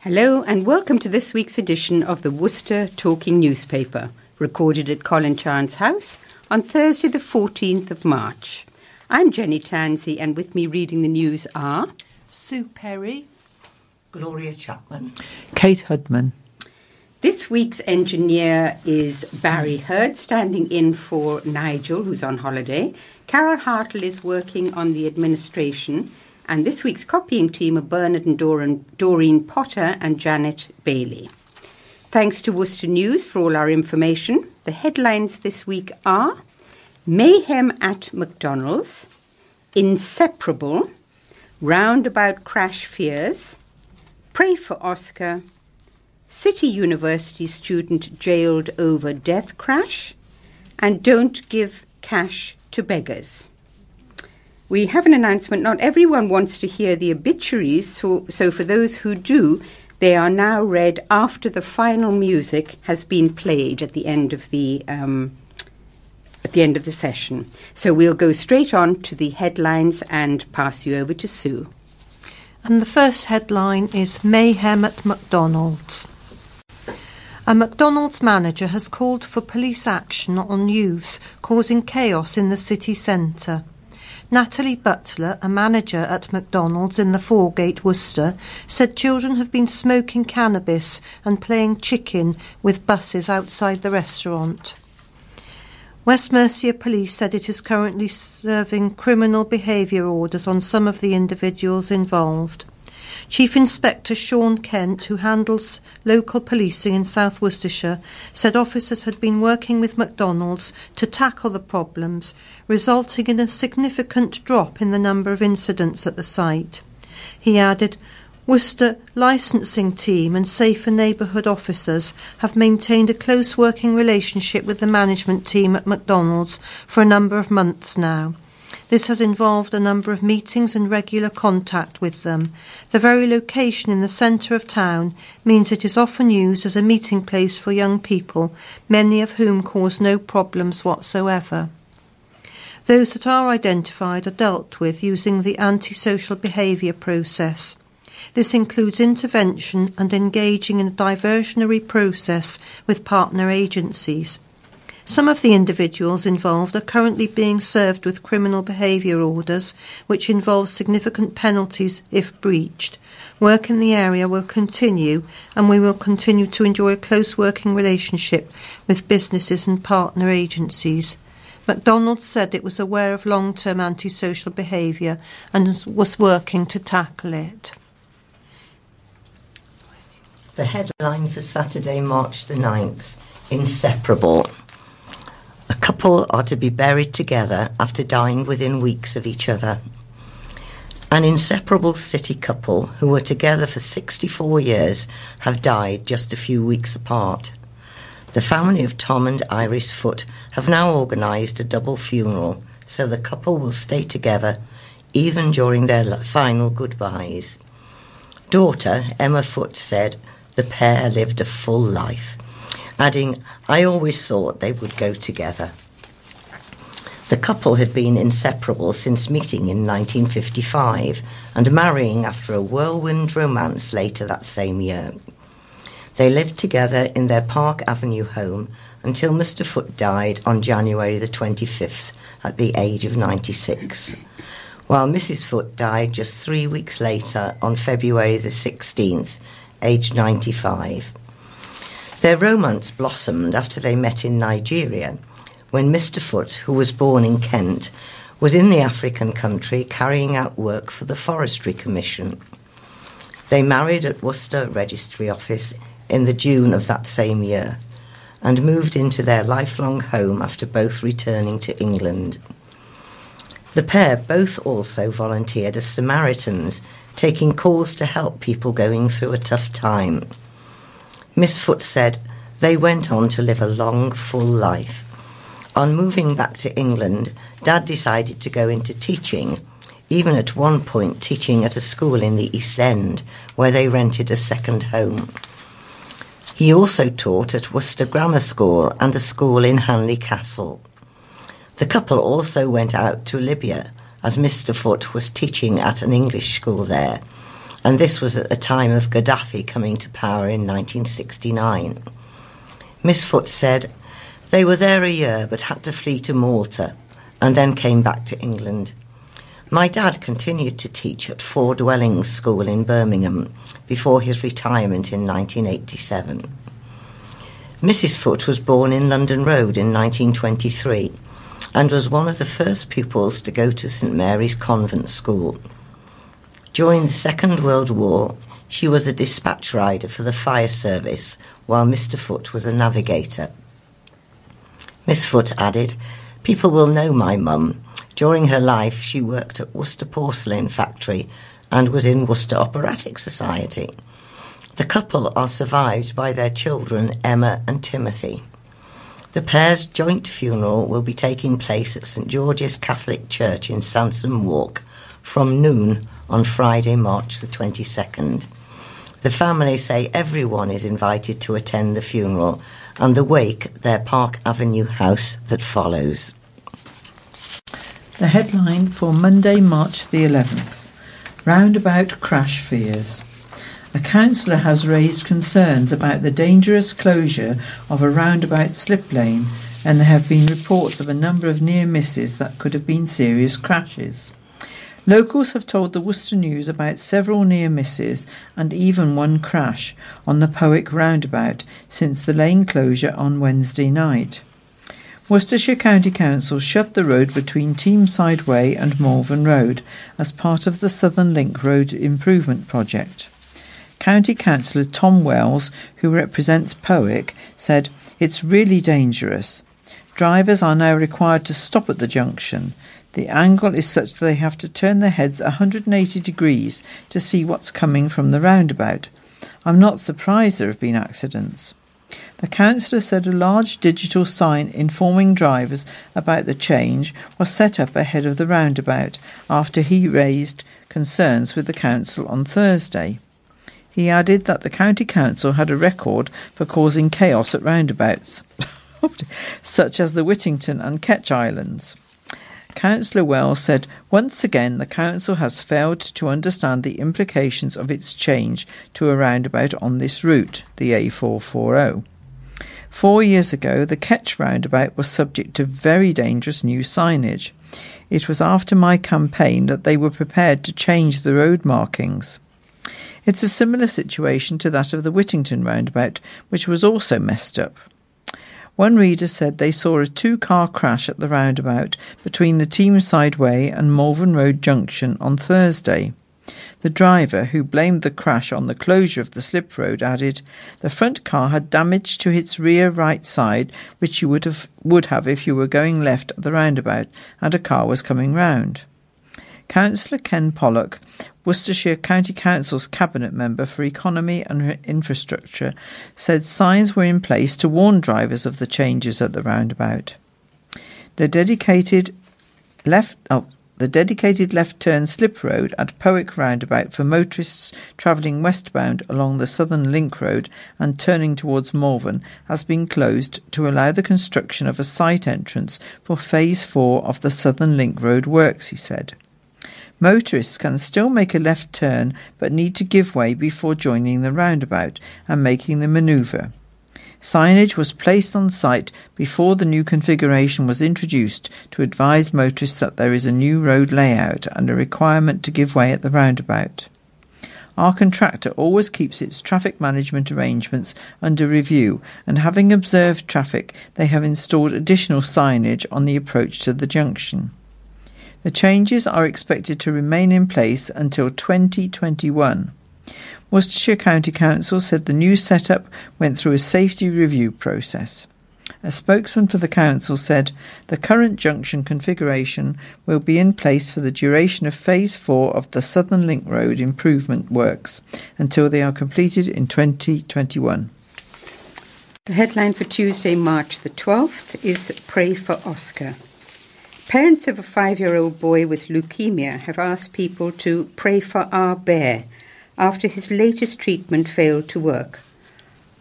Hello, and welcome to this week's edition of the Worcester Talking Newspaper, recorded at Colin Chance House on Thursday, the 14th of March. I'm Jenny Tansey, and with me reading the news are Sue Perry, Gloria Chapman, Kate Hudman. This week's engineer is Barry Hurd, standing in for Nigel, who's on holiday. Carol Hartle is working on the administration. And this week's copying team are Bernard and Doreen, Doreen Potter and Janet Bailey. Thanks to Worcester News for all our information. The headlines this week are Mayhem at McDonald's, Inseparable, Roundabout Crash Fears, Pray for Oscar, City University student jailed over death crash, and Don't Give Cash to Beggars. We have an announcement. Not everyone wants to hear the obituaries, so, so for those who do, they are now read after the final music has been played at the end of the um, at the end of the session. So we'll go straight on to the headlines and pass you over to Sue. And the first headline is Mayhem at McDonald's. A McDonald's manager has called for police action on youths causing chaos in the city centre. Natalie Butler, a manager at McDonald's in the Foregate, Worcester, said children have been smoking cannabis and playing chicken with buses outside the restaurant. West Mercia Police said it is currently serving criminal behaviour orders on some of the individuals involved. Chief Inspector Sean Kent, who handles local policing in South Worcestershire, said officers had been working with McDonald's to tackle the problems, resulting in a significant drop in the number of incidents at the site. He added, Worcester licensing team and safer neighbourhood officers have maintained a close working relationship with the management team at McDonald's for a number of months now. This has involved a number of meetings and regular contact with them. The very location in the centre of town means it is often used as a meeting place for young people, many of whom cause no problems whatsoever. Those that are identified are dealt with using the antisocial behaviour process. This includes intervention and engaging in a diversionary process with partner agencies. Some of the individuals involved are currently being served with criminal behaviour orders, which involve significant penalties if breached. Work in the area will continue, and we will continue to enjoy a close working relationship with businesses and partner agencies. McDonald's said it was aware of long term antisocial behaviour and was working to tackle it. The headline for Saturday, March the 9th Inseparable. A couple are to be buried together after dying within weeks of each other. An inseparable city couple who were together for 64 years have died just a few weeks apart. The family of Tom and Iris Foot have now organised a double funeral so the couple will stay together even during their final goodbyes. Daughter Emma Foot said the pair lived a full life adding, I always thought they would go together. The couple had been inseparable since meeting in 1955 and marrying after a whirlwind romance later that same year. They lived together in their Park Avenue home until Mr. Foot died on January the 25th at the age of 96, while Mrs. Foot died just three weeks later on February the 16th, aged 95. Their romance blossomed after they met in Nigeria, when Mr. Foot, who was born in Kent, was in the African country carrying out work for the Forestry Commission. They married at Worcester Registry Office in the June of that same year and moved into their lifelong home after both returning to England. The pair both also volunteered as Samaritans, taking calls to help people going through a tough time. Miss Foot said they went on to live a long, full life. On moving back to England, Dad decided to go into teaching, even at one point teaching at a school in the East End where they rented a second home. He also taught at Worcester Grammar School and a school in Hanley Castle. The couple also went out to Libya as Mr. Foot was teaching at an English school there, and this was at the time of Gaddafi coming to power in 1969. Miss Foot said, They were there a year but had to flee to Malta and then came back to England. My dad continued to teach at Four Dwellings School in Birmingham before his retirement in 1987. Mrs. Foot was born in London Road in 1923 and was one of the first pupils to go to St Mary's Convent School. During the Second World War, she was a dispatch rider for the fire service while Mr. Foot was a navigator. Miss Foot added, People will know my mum. During her life, she worked at Worcester Porcelain Factory and was in Worcester Operatic Society. The couple are survived by their children, Emma and Timothy. The pair's joint funeral will be taking place at St George's Catholic Church in Sansome Walk from noon on Friday, March the 22nd. The family say everyone is invited to attend the funeral and the wake at their Park Avenue house that follows. The headline for Monday, March the 11th Roundabout Crash Fears. A councillor has raised concerns about the dangerous closure of a roundabout slip lane, and there have been reports of a number of near misses that could have been serious crashes. Locals have told the Worcester News about several near misses and even one crash on the Powick roundabout since the lane closure on Wednesday night. Worcestershire County Council shut the road between Temeside Way and Malvern Road as part of the Southern Link Road Improvement Project. County Councillor Tom Wells, who represents Powick, said, It's really dangerous. Drivers are now required to stop at the junction. The angle is such that they have to turn their heads 180 degrees to see what's coming from the roundabout. I'm not surprised there have been accidents. The councillor said a large digital sign informing drivers about the change was set up ahead of the roundabout after he raised concerns with the council on Thursday. He added that the county council had a record for causing chaos at roundabouts, such as the Whittington and Ketch Islands. Councillor Wells said, Once again, the Council has failed to understand the implications of its change to a roundabout on this route, the A440. Four years ago, the Ketch roundabout was subject to very dangerous new signage. It was after my campaign that they were prepared to change the road markings. It's a similar situation to that of the Whittington roundabout, which was also messed up. One reader said they saw a two car crash at the roundabout between the Temeside Way and Malvern Road Junction on Thursday. The driver, who blamed the crash on the closure of the slip road, added, "The front car had damage to its rear right side, which you would have would have if you were going left at the roundabout and a car was coming round." Councillor Ken Pollock, Worcestershire County Council's Cabinet Member for Economy and Infrastructure, said signs were in place to warn drivers of the changes at the roundabout. The dedicated left oh, the dedicated left turn slip road at Powick roundabout for motorists travelling westbound along the Southern Link Road and turning towards Malvern has been closed to allow the construction of a site entrance for Phase 4 of the Southern Link Road works, he said. Motorists can still make a left turn but need to give way before joining the roundabout and making the manoeuvre. Signage was placed on site before the new configuration was introduced to advise motorists that there is a new road layout and a requirement to give way at the roundabout. Our contractor always keeps its traffic management arrangements under review, and having observed traffic, they have installed additional signage on the approach to the junction. The changes are expected to remain in place until 2021. Worcestershire County Council said the new setup went through a safety review process. A spokesman for the council said the current junction configuration will be in place for the duration of Phase 4 of the Southern Link Road improvement works until they are completed in 2021. The headline for Tuesday, March the 12th is Pray for Oscar. Parents of a five year old boy with leukemia have asked people to pray for our bear after his latest treatment failed to work.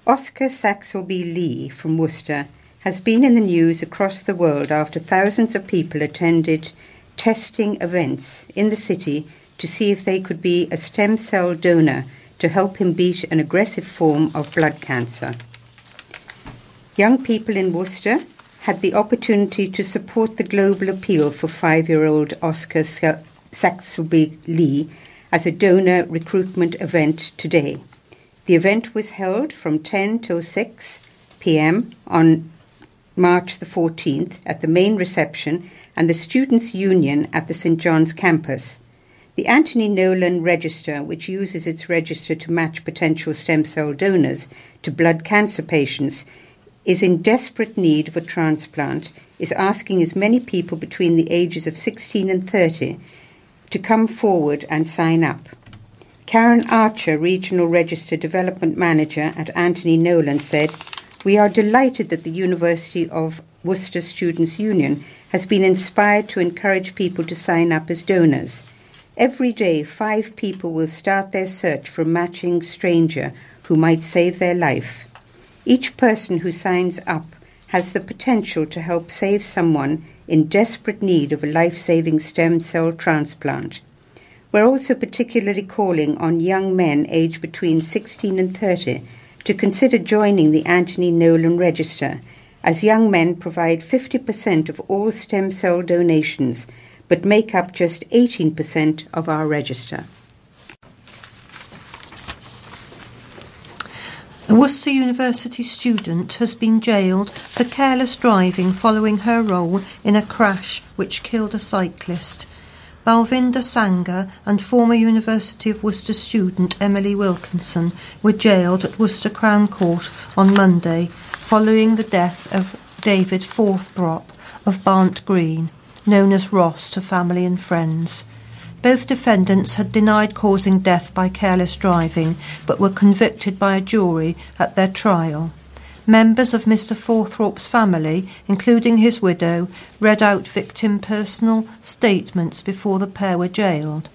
Oscar Saxelby Lee from Worcester has been in the news across the world after thousands of people attended testing events in the city to see if they could be a stem cell donor to help him beat an aggressive form of blood cancer. Young people in Worcester had the opportunity to support the global appeal for five year old Oscar Saxelby Lee as a donor recruitment event today. The event was held from 10 till 6 p.m. on March the 14th at the main reception and the Students' Union at the St. John's campus. The Anthony Nolan Register, which uses its register to match potential stem cell donors to blood cancer patients, is in desperate need of a transplant, is asking as many people between the ages of 16 and 30 to come forward and sign up. Karen Archer, Regional Register Development Manager at Anthony Nolan, said, We are delighted that the University of Worcester Students' Union has been inspired to encourage people to sign up as donors. Every day, five people will start their search for a matching stranger who might save their life. Each person who signs up has the potential to help save someone in desperate need of a life saving stem cell transplant. We're also particularly calling on young men aged between 16 and 30 to consider joining the Anthony Nolan Register, as young men provide 50% of all stem cell donations but make up just 18% of our register. A Worcester University student has been jailed for careless driving following her role in a crash which killed a cyclist. Balvinder Sangha and former University of Worcester student Emily Wilkinson were jailed at Worcester Crown Court on Monday following the death of David Forthrop of Barnt Green, known as Ross to family and friends. Both defendants had denied causing death by careless driving but were convicted by a jury at their trial. Members of Mr. Forthrop's family, including his widow, read out victim personal statements before the pair were jailed.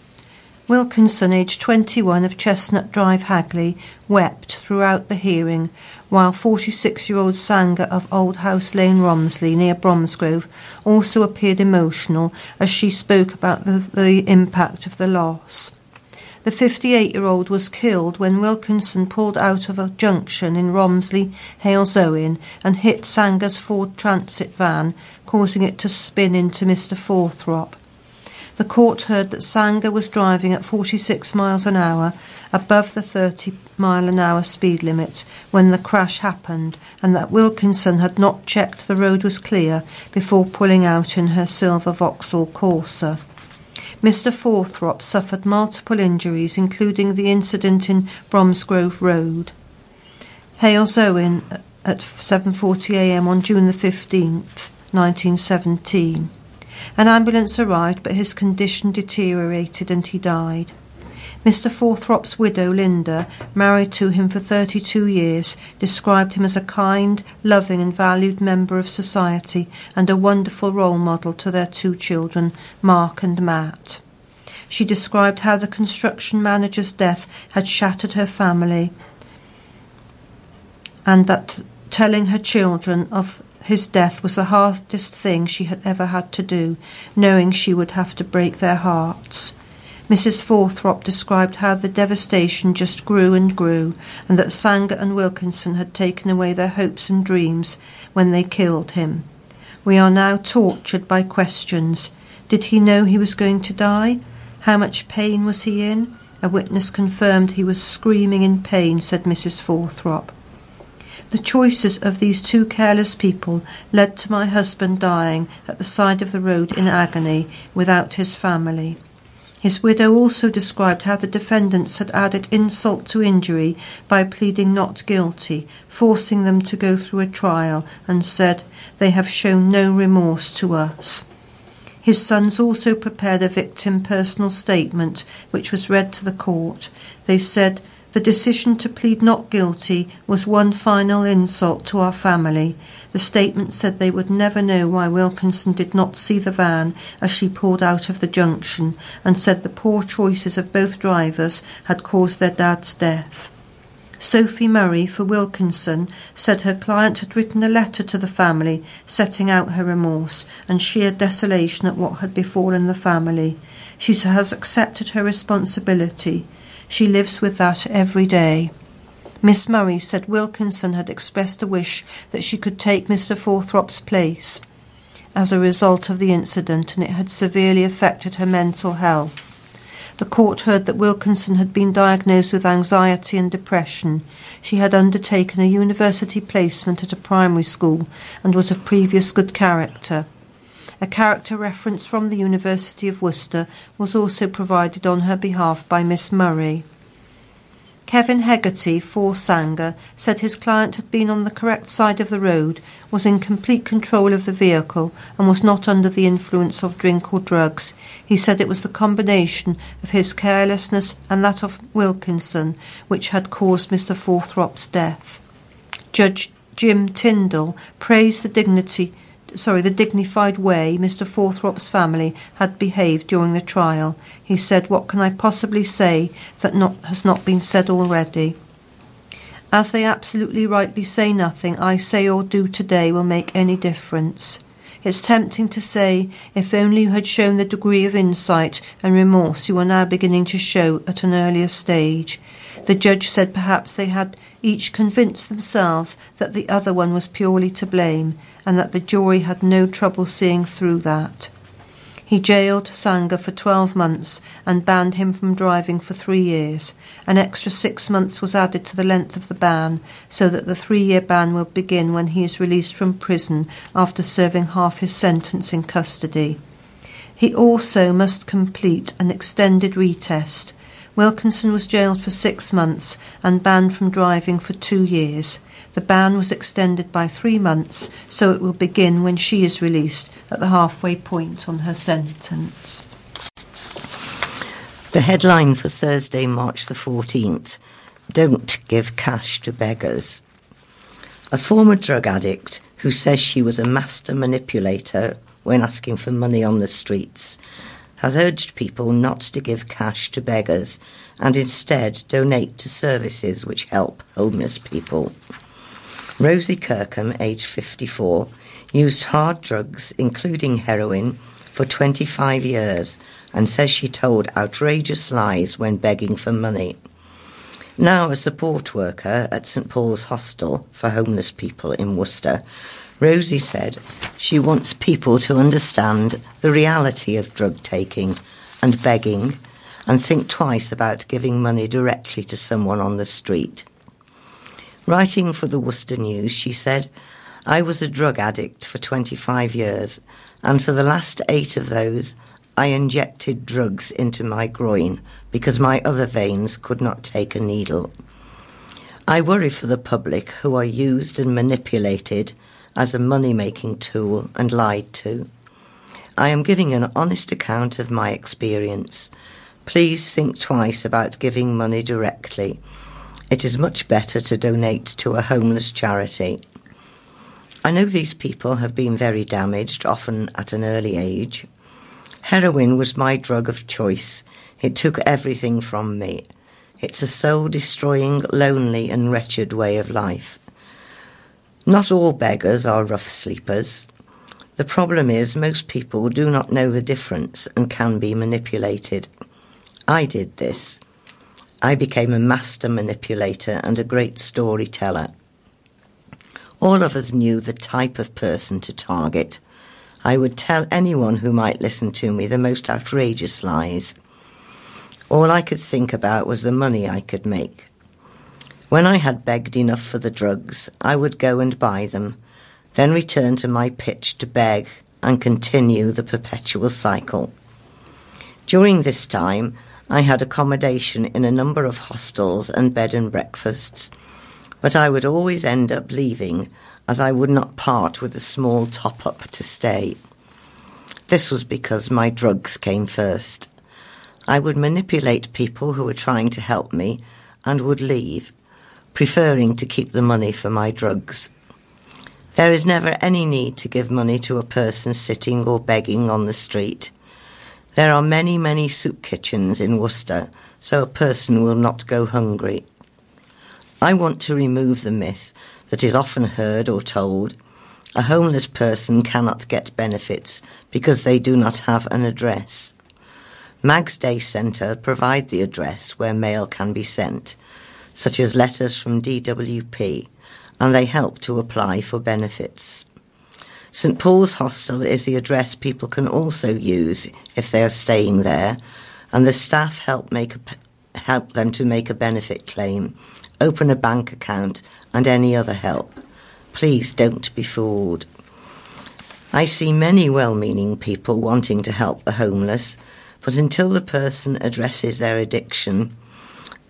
Wilkinson, aged 21 of Chestnut Drive, Hagley, wept throughout the hearing, while 46 year old Sangha of Old House Lane, Romsley, near Bromsgrove, also appeared emotional as she spoke about the, the impact of the loss. The 58 year old was killed when Wilkinson pulled out of a junction in Romsley, Halesowen, and hit Sangha's Ford Transit van, causing it to spin into Mr. Forthrop. The court heard that Sangha was driving at 46 miles an hour above the 30 mile an hour speed limit when the crash happened and that Wilkinson had not checked the road was clear before pulling out in her silver Vauxhall Corsa. Mr. Forthrop suffered multiple injuries, including the incident in Bromsgrove Road. Halesowen uh, at 7.40am on June the 15th, 1917. An ambulance arrived, but his condition deteriorated and he died. Mr. Forthrop's widow, Linda, married to him for 32 years, described him as a kind, loving, and valued member of society and a wonderful role model to their two children, Mark and Matt. She described how the construction manager's death had shattered her family and that telling her children of his death was the hardest thing she had ever had to do, knowing she would have to break their hearts. Mrs. Forthrop described how the devastation just grew and grew, and that Sangha and Wilkinson had taken away their hopes and dreams when they killed him. We are now tortured by questions. Did he know he was going to die? How much pain was he in? A witness confirmed he was screaming in pain, said Mrs. Forthrop. The choices of these two careless people led to my husband dying at the side of the road in agony without his family. His widow also described how the defendants had added insult to injury by pleading not guilty, forcing them to go through a trial, and said, They have shown no remorse to us. His sons also prepared a victim personal statement, which was read to the court. They said, The decision to plead not guilty was one final insult to our family. The statement said they would never know why Wilkinson did not see the van as she pulled out of the junction, and said the poor choices of both drivers had caused their dad's death. Sophie Murray for Wilkinson said her client had written a letter to the family setting out her remorse and sheer desolation at what had befallen the family. She has accepted her responsibility. She lives with that every day. Miss Murray said Wilkinson had expressed a wish that she could take Mr. Forthrop's place as a result of the incident and it had severely affected her mental health. The court heard that Wilkinson had been diagnosed with anxiety and depression. She had undertaken a university placement at a primary school and was of previous good character. A character reference from the University of Worcester was also provided on her behalf by Miss Murray. Kevin Hegarty for Sangha said his client had been on the correct side of the road, was in complete control of the vehicle, and was not under the influence of drink or drugs. He said it was the combination of his carelessness and that of Wilkinson which had caused Mr. Forthrop's death. Judge Jim Tindal praised the dignity sorry, the dignified way Mr. Forthrop's family had behaved during the trial. He said, What can I possibly say that not, has not been said already? As they absolutely rightly say nothing I say or do today will make any difference. It's tempting to say, if only you had shown the degree of insight and remorse you are now beginning to show at an earlier stage. The judge said perhaps they had each convinced themselves that the other one was purely to blame, and that the jury had no trouble seeing through that. He jailed Sangha for 12 months and banned him from driving for three years. An extra six months was added to the length of the ban, so that the three year ban will begin when he is released from prison after serving half his sentence in custody. He also must complete an extended retest. Wilkinson was jailed for six months and banned from driving for two years. The ban was extended by three months, so it will begin when she is released at the halfway point on her sentence. The headline for Thursday, March the 14th Don't Give Cash to Beggars. A former drug addict who says she was a master manipulator when asking for money on the streets has urged people not to give cash to beggars and instead donate to services which help homeless people. Rosie Kirkham, aged 54, used hard drugs, including heroin, for 25 years and says she told outrageous lies when begging for money. Now a support worker at St Paul's Hostel for homeless people in Worcester, Rosie said she wants people to understand the reality of drug taking and begging and think twice about giving money directly to someone on the street. Writing for the Worcester News, she said, I was a drug addict for 25 years, and for the last eight of those, I injected drugs into my groin because my other veins could not take a needle. I worry for the public who are used and manipulated as a money making tool and lied to. I am giving an honest account of my experience. Please think twice about giving money directly. It is much better to donate to a homeless charity. I know these people have been very damaged, often at an early age. Heroin was my drug of choice. It took everything from me. It's a soul destroying, lonely, and wretched way of life. Not all beggars are rough sleepers. The problem is, most people do not know the difference and can be manipulated. I did this. I became a master manipulator and a great storyteller. All of us knew the type of person to target. I would tell anyone who might listen to me the most outrageous lies. All I could think about was the money I could make. When I had begged enough for the drugs, I would go and buy them, then return to my pitch to beg and continue the perpetual cycle. During this time, I had accommodation in a number of hostels and bed and breakfasts, but I would always end up leaving as I would not part with a small top up to stay. This was because my drugs came first. I would manipulate people who were trying to help me, and would leave, preferring to keep the money for my drugs. There is never any need to give money to a person sitting or begging on the street. There are many, many soup kitchens in Worcester, so a person will not go hungry. I want to remove the myth that is often heard or told a homeless person cannot get benefits because they do not have an address. Maggs Day Centre provide the address where mail can be sent, such as letters from DWP, and they help to apply for benefits. St Paul's Hostel is the address people can also use if they are staying there, and the staff help make a, help them to make a benefit claim, open a bank account, and any other help. Please don't be fooled. I see many well meaning people wanting to help the homeless, but until the person addresses their addiction,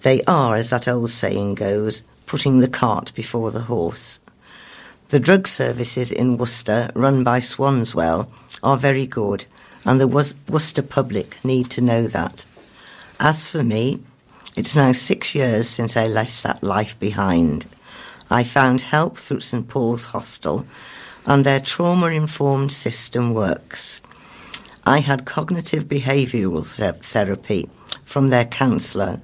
they are, as that old saying goes, putting the cart before the horse. The drug services in Worcester, run by Swanswell, are very good, and the Worcester public need to know that. As for me, it's now six years since I left that life behind. I found help through St Paul's Hostel, and their trauma informed system works. I had cognitive behavioural ther- therapy from their counsellor,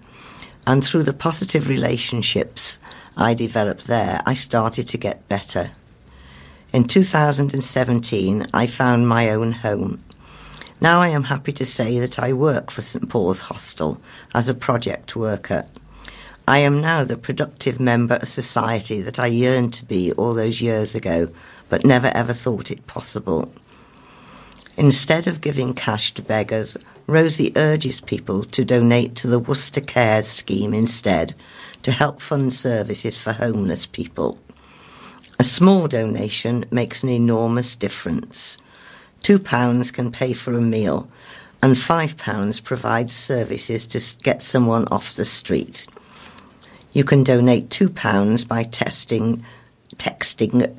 and through the positive relationships I developed there, I started to get better. In 2017, I found my own home. Now I am happy to say that I work for St Paul's Hostel as a project worker. I am now the productive member of society that I yearned to be all those years ago, but never ever thought it possible. Instead of giving cash to beggars, Rosie urges people to donate to the Worcester Cares scheme instead to help fund services for homeless people. A small donation makes an enormous difference. £2 can pay for a meal, and £5 provides services to get someone off the street. You can donate £2 by testing, texting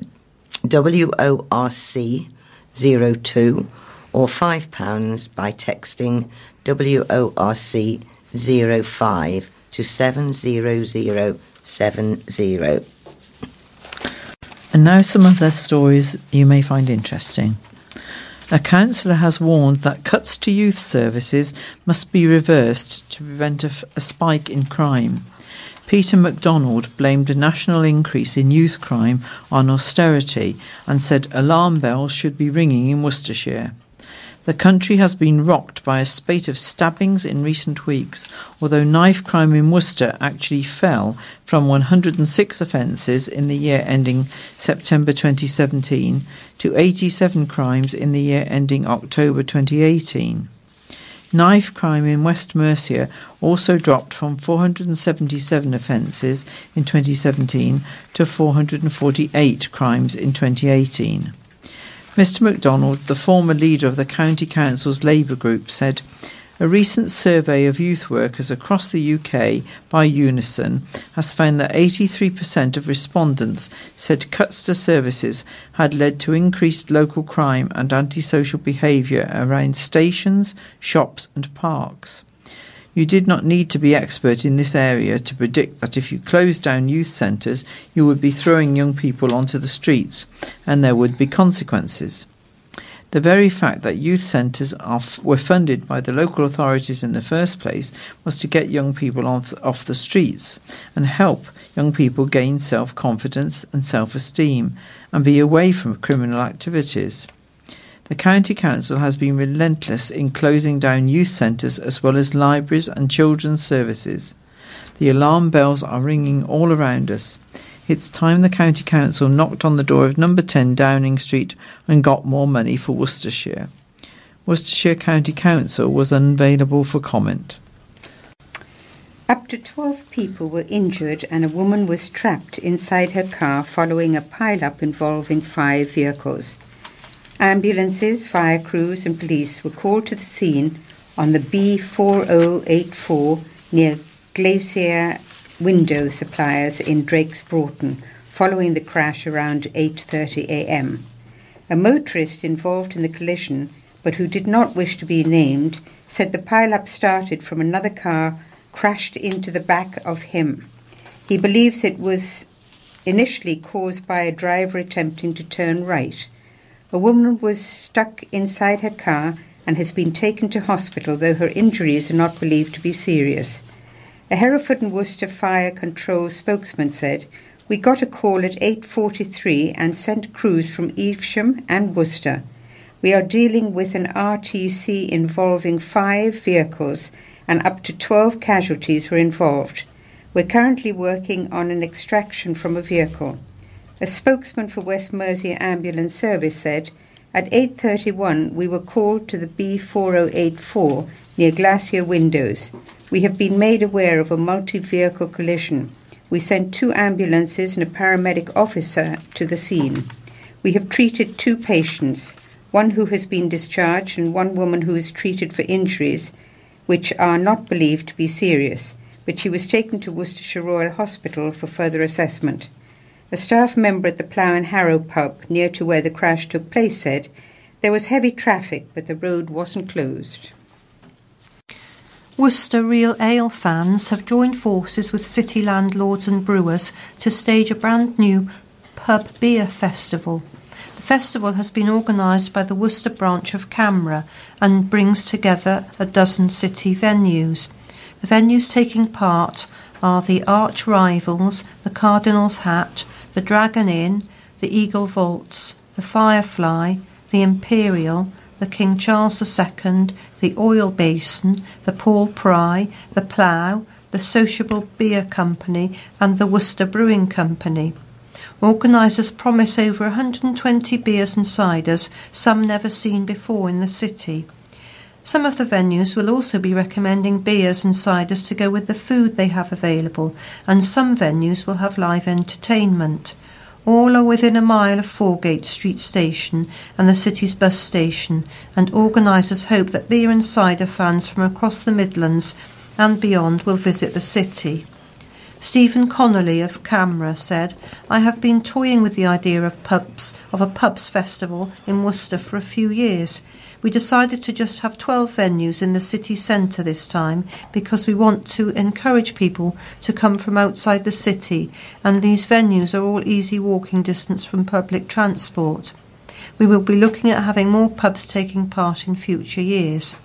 WORC 02 or £5 by texting WORC 05 to 70070. And now some other stories you may find interesting. A councillor has warned that cuts to youth services must be reversed to prevent a, a spike in crime. Peter MacDonald blamed a national increase in youth crime on austerity and said alarm bells should be ringing in Worcestershire. The country has been rocked by a spate of stabbings in recent weeks, although knife crime in Worcester actually fell from 106 offences in the year ending September 2017 to 87 crimes in the year ending October 2018. Knife crime in West Mercia also dropped from 477 offences in 2017 to 448 crimes in 2018. Mr MacDonald, the former leader of the County Council's Labour Group, said, a recent survey of youth workers across the UK by Unison has found that 83% of respondents said cuts to services had led to increased local crime and antisocial behaviour around stations, shops, and parks. You did not need to be expert in this area to predict that if you closed down youth centres, you would be throwing young people onto the streets, and there would be consequences. The very fact that youth centres were funded by the local authorities in the first place was to get young people off, off the streets and help young people gain self confidence and self esteem and be away from criminal activities. The County Council has been relentless in closing down youth centres as well as libraries and children's services. The alarm bells are ringing all around us. It's time the County Council knocked on the door of number 10 Downing Street and got more money for Worcestershire. Worcestershire County Council was unavailable for comment. Up to 12 people were injured and a woman was trapped inside her car following a pile-up involving five vehicles. Ambulances, fire crews, and police were called to the scene on the B4084 near Glacier Window Suppliers in Drakes Broughton following the crash around 8:30 a.m. A motorist involved in the collision but who did not wish to be named said the pile-up started from another car crashed into the back of him. He believes it was initially caused by a driver attempting to turn right. A woman was stuck inside her car and has been taken to hospital, though her injuries are not believed to be serious. A Hereford and Worcester Fire Control spokesman said, "We got a call at 8:43 and sent crews from Evesham and Worcester. We are dealing with an RTC involving 5 vehicles and up to 12 casualties were involved. We're currently working on an extraction from a vehicle." A spokesman for West Mercia Ambulance Service said, at 8.31 we were called to the B4084 near Glacier Windows. We have been made aware of a multi-vehicle collision. We sent two ambulances and a paramedic officer to the scene. We have treated two patients, one who has been discharged and one woman who is treated for injuries which are not believed to be serious, but she was taken to Worcestershire Royal Hospital for further assessment. A staff member at the Plough and Harrow pub near to where the crash took place said there was heavy traffic, but the road wasn't closed. Worcester Real Ale fans have joined forces with city landlords and brewers to stage a brand new pub beer festival. The festival has been organised by the Worcester branch of CAMRA and brings together a dozen city venues. The venues taking part are the Arch Rivals, the Cardinal's Hat, the Dragon Inn, the Eagle Vaults, the Firefly, the Imperial, the King Charles II, the Oil Basin, the Paul Pry, the Plough, the Sociable Beer Company, and the Worcester Brewing Company. Organisers promise over 120 beers and ciders, some never seen before in the city. Some of the venues will also be recommending beers and ciders to go with the food they have available, and some venues will have live entertainment. All are within a mile of Foregate Street Station and the city's bus station, and organisers hope that beer and cider fans from across the Midlands and beyond will visit the city. Stephen Connolly of CAMRA said, I have been toying with the idea of pubs of a pubs festival in Worcester for a few years. We decided to just have 12 venues in the city centre this time because we want to encourage people to come from outside the city, and these venues are all easy walking distance from public transport. We will be looking at having more pubs taking part in future years.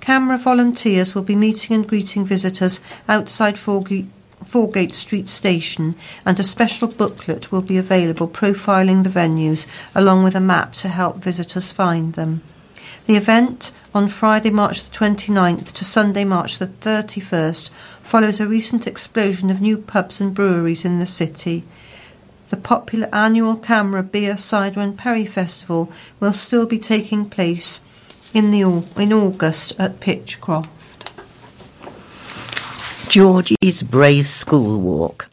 CAMRA volunteers will be meeting and greeting visitors outside Foregate Foregate Street Station, and a special booklet will be available profiling the venues along with a map to help visitors find them. The event on Friday, March the 29th to Sunday, March the 31st follows a recent explosion of new pubs and breweries in the city. The popular annual CAMRA Beer, Cider and Perry Festival will still be taking place in, the, in August at Pitchcroft. Georgie's Brave School Walk.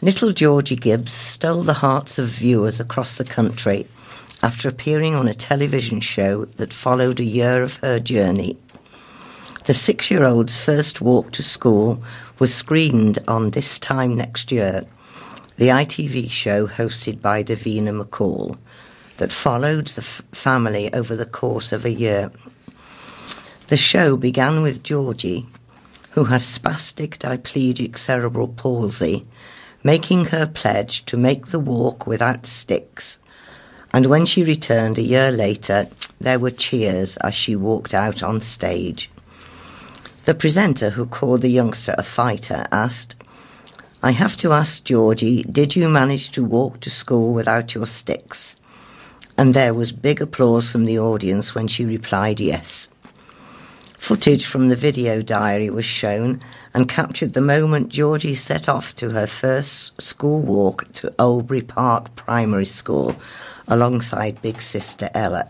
Little Georgie Gibbs stole the hearts of viewers across the country after appearing on a television show that followed a year of her journey. The six year old's first walk to school was screened on This Time Next Year, the ITV show hosted by Davina McCall that followed the f- family over the course of a year. The show began with Georgie, who has spastic diplegic cerebral palsy, making her pledge to make the walk without sticks. And when she returned a year later, there were cheers as she walked out on stage. The presenter, who called the youngster a fighter, asked, I have to ask Georgie, did you manage to walk to school without your sticks? And there was big applause from the audience when she replied yes. Footage from the video diary was shown and captured the moment Georgie set off to her first school walk to Oldbury Park Primary School alongside big sister Ella.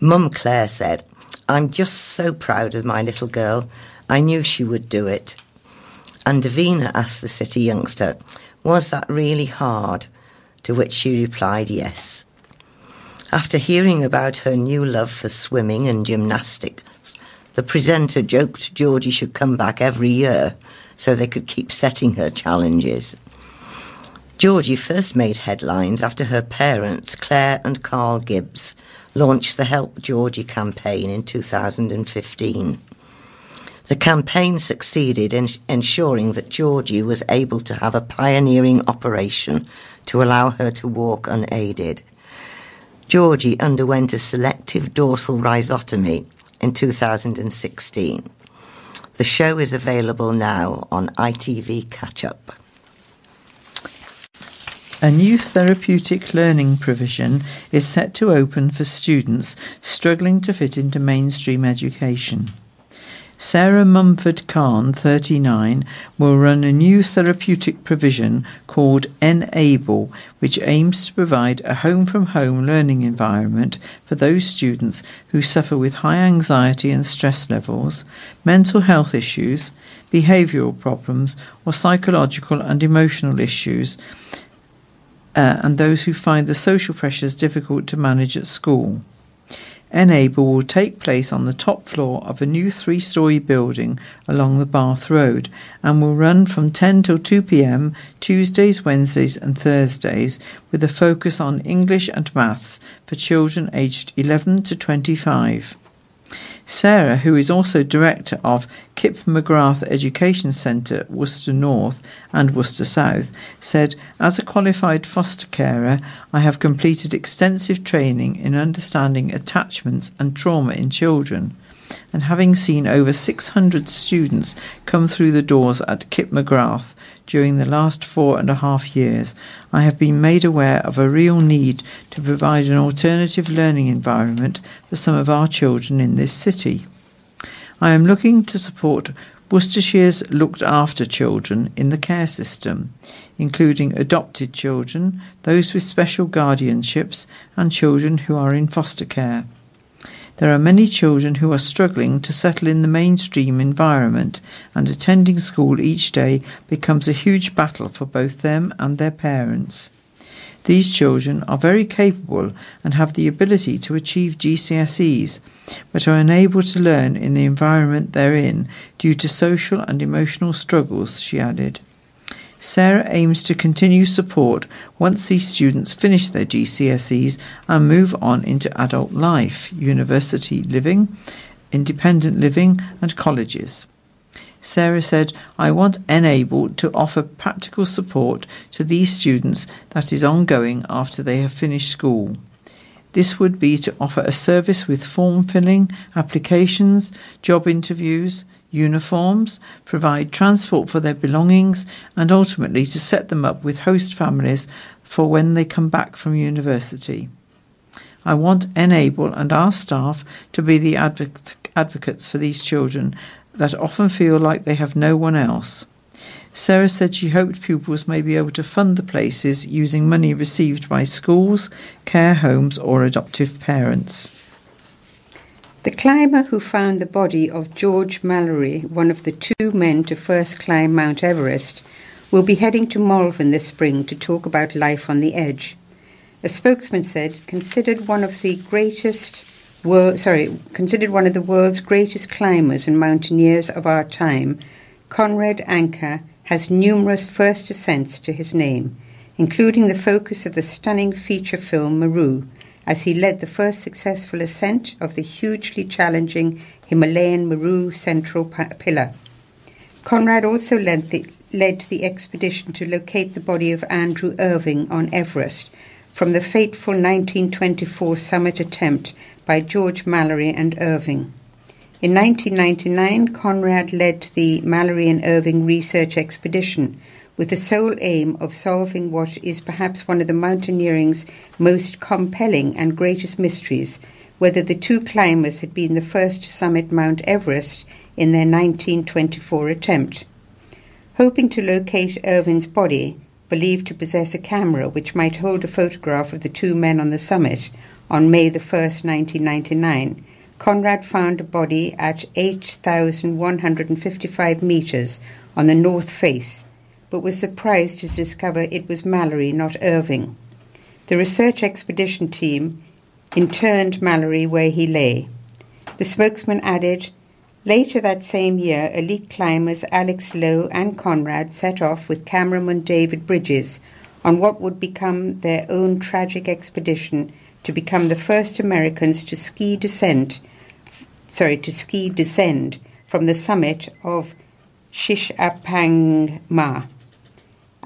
Mum Claire said, I'm just so proud of my little girl. I knew she would do it. And Davina asked the city youngster, Was that really hard? To which she replied, Yes. After hearing about her new love for swimming and gymnastics, the presenter joked Georgie should come back every year so they could keep setting her challenges. Georgie first made headlines after her parents, Claire and Carl Gibbs, launched the Help Georgie campaign in 2015. The campaign succeeded in ensuring that Georgie was able to have a pioneering operation to allow her to walk unaided. Georgie underwent a selective dorsal rhizotomy in 2016. The show is available now on ITV Catch Up. A new therapeutic learning provision is set to open for students struggling to fit into mainstream education. Sarah Mumford Khan, 39, will run a new therapeutic provision called Enable, which aims to provide a home from home learning environment for those students who suffer with high anxiety and stress levels, mental health issues, behavioural problems, or psychological and emotional issues, uh, and those who find the social pressures difficult to manage at school. Enable will take place on the top floor of a new three story building along the Bath Road and will run from 10 till 2 pm Tuesdays, Wednesdays, and Thursdays with a focus on English and maths for children aged 11 to 25. Sarah, who is also director of Kip McGrath Education Centre, Worcester North and Worcester South, said, As a qualified foster carer, I have completed extensive training in understanding attachments and trauma in children. And having seen over 600 students come through the doors at Kip McGrath during the last four and a half years, I have been made aware of a real need to provide an alternative learning environment for some of our children in this city. I am looking to support Worcestershire's looked after children in the care system, including adopted children, those with special guardianships, and children who are in foster care. There are many children who are struggling to settle in the mainstream environment, and attending school each day becomes a huge battle for both them and their parents. These children are very capable and have the ability to achieve GCSEs, but are unable to learn in the environment they're in due to social and emotional struggles, she added. Sarah aims to continue support once these students finish their GCSEs and move on into adult life, university living, independent living, and colleges. Sarah said, I want Enable to offer practical support to these students that is ongoing after they have finished school. This would be to offer a service with form filling, applications, job interviews, uniforms, provide transport for their belongings, and ultimately to set them up with host families for when they come back from university. I want Enable and our staff to be the advocates for these children that often feel like they have no one else. Sarah said she hoped pupils may be able to fund the places using money received by schools, care homes, or adoptive parents. The climber who found the body of George Mallory, one of the two men to first climb Mount Everest, will be heading to Malvern this spring to talk about life on the edge. A spokesman said, considered one of the greatest world, sorry, considered one of the world's greatest climbers and mountaineers of our time, Conrad Anker has numerous first ascents to his name, including the focus of the stunning feature film Meru, as he led the first successful ascent of the hugely challenging Himalayan Meru Central Pillar. Conrad also led the, led the expedition to locate the body of Andrew Irvine on Everest from the fateful 1924 summit attempt by George Mallory and Irvine. In 1999, Conrad led the Mallory and Irvine Research Expedition, with the sole aim of solving what is perhaps one of the mountaineering's most compelling and greatest mysteries whether the two climbers had been the first to summit Mount Everest in their 1924 attempt. Hoping to locate Irvine's body, believed to possess a camera which might hold a photograph of the two men on the summit on May the 1st, 1999, Conrad found a body at 8,155 metres on the north face but was surprised to discover it was Mallory, not Irvine. The research expedition team interned Mallory where he lay. The spokesman added, Later that same year, elite climbers Alex Lowe and Conrad set off with cameraman David Bridges on what would become their own tragic expedition to become the first Americans to ski descent, sorry, to ski descend from the summit of Shishapangma.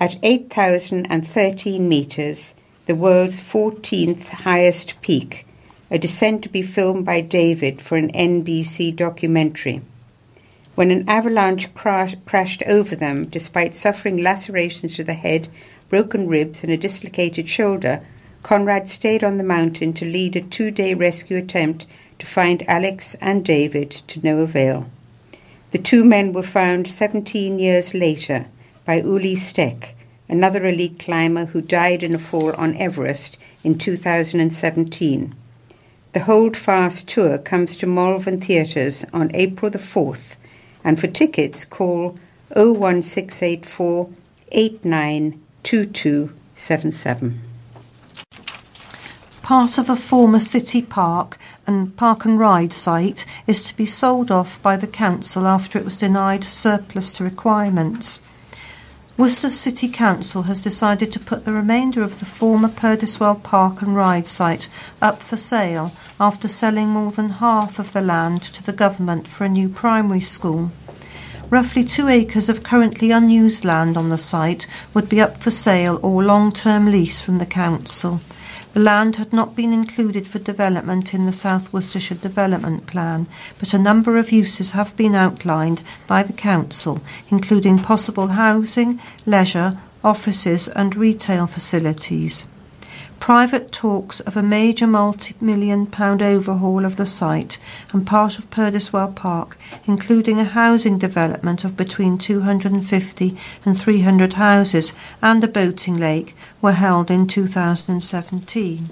At 8,013 metres, the world's 14th highest peak, a descent to be filmed by David for an NBC documentary. When an avalanche crash- crashed over them, despite suffering lacerations to the head, broken ribs, and a dislocated shoulder, Conrad stayed on the mountain to lead a two day rescue attempt to find Alex and David to no avail. The two men were found 17 years later by Ueli Steck, another elite climber who died in a fall on Everest in 2017. The Hold Fast tour comes to Malvern Theatres on April the 4th, and for tickets call 01684 892277 part of a former city park and park and ride site is to be sold off by the council after it was denied surplus to requirements. Worcester City Council has decided to put the remainder of the former Perdiswell Park and Ride site up for sale after selling more than half of the land to the government for a new primary school. Roughly two acres of currently unused land on the site would be up for sale or long term lease from the council. The land had not been included for development in the South Worcestershire Development Plan, but a number of uses have been outlined by the Council, including possible housing, leisure, offices, and retail facilities private talks of a major multi million pound overhaul of the site and part of Perdiswell Park, including a housing development of between 250 and 300 houses and a boating lake, were held in 2017.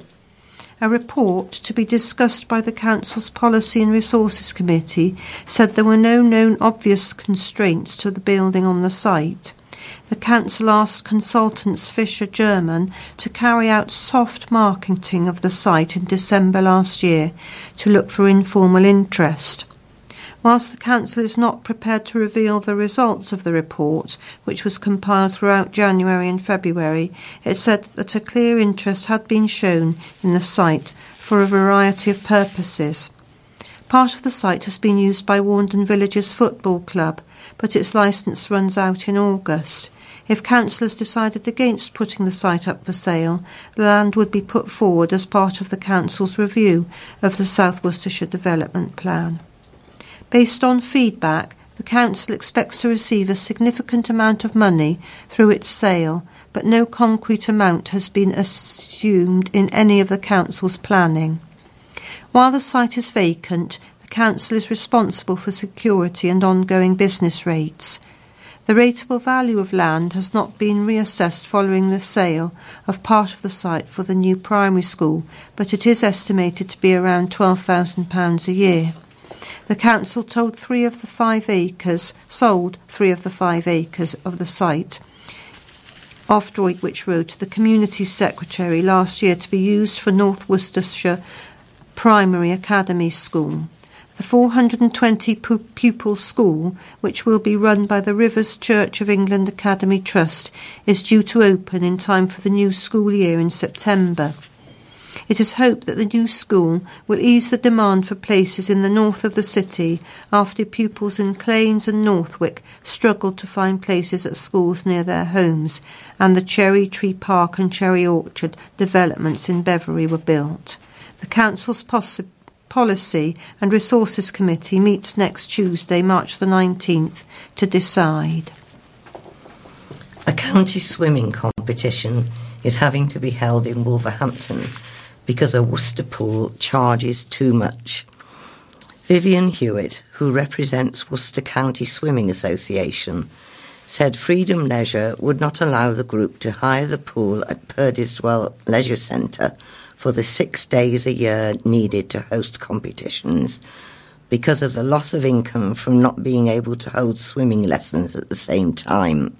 A report to be discussed by the Council's Policy and Resources Committee said there were no known obvious constraints to the building on the site the council asked consultants Fisher German to carry out soft marketing of the site in December last year to look for informal interest. Whilst the Council is not prepared to reveal the results of the report, which was compiled throughout January and February, it said that a clear interest had been shown in the site for a variety of purposes. Part of the site has been used by Warndon Villages Football Club, but its licence runs out in August. If councillors decided against putting the site up for sale, the land would be put forward as part of the council's review of the South Worcestershire Development Plan. Based on feedback, the council expects to receive a significant amount of money through its sale, but no concrete amount has been assumed in any of the council's planning. While the site is vacant, the council is responsible for security and ongoing business rates. The rateable value of land has not been reassessed following the sale of part of the site for the new primary school, but it is estimated to be around £12,000 a year. The council told three of the five acres, sold three of the five acres of the site off Droitwich Road to the Community Secretary last year to be used for North Worcestershire Primary Academy School. The 420 pupil school, which will be run by the Rivers Church of England Academy Trust, is due to open in time for the new school year in September. It is hoped that the new school will ease the demand for places in the north of the city after pupils in Claines and Northwick struggled to find places at schools near their homes, and the Cherry Tree Park and Cherry Orchard developments in Beverley were built. The Council's Possi- Policy and Resources Committee meets next Tuesday, March the 19th, to decide. A county swimming competition is having to be held in Wolverhampton because a Worcester pool charges too much. Vivian Hewitt, who represents Worcester County Swimming Association, said Freedom Leisure would not allow the group to hire the pool at Perdiswell Leisure Centre for the six days a year needed to host competitions because of the loss of income from not being able to hold swimming lessons at the same time.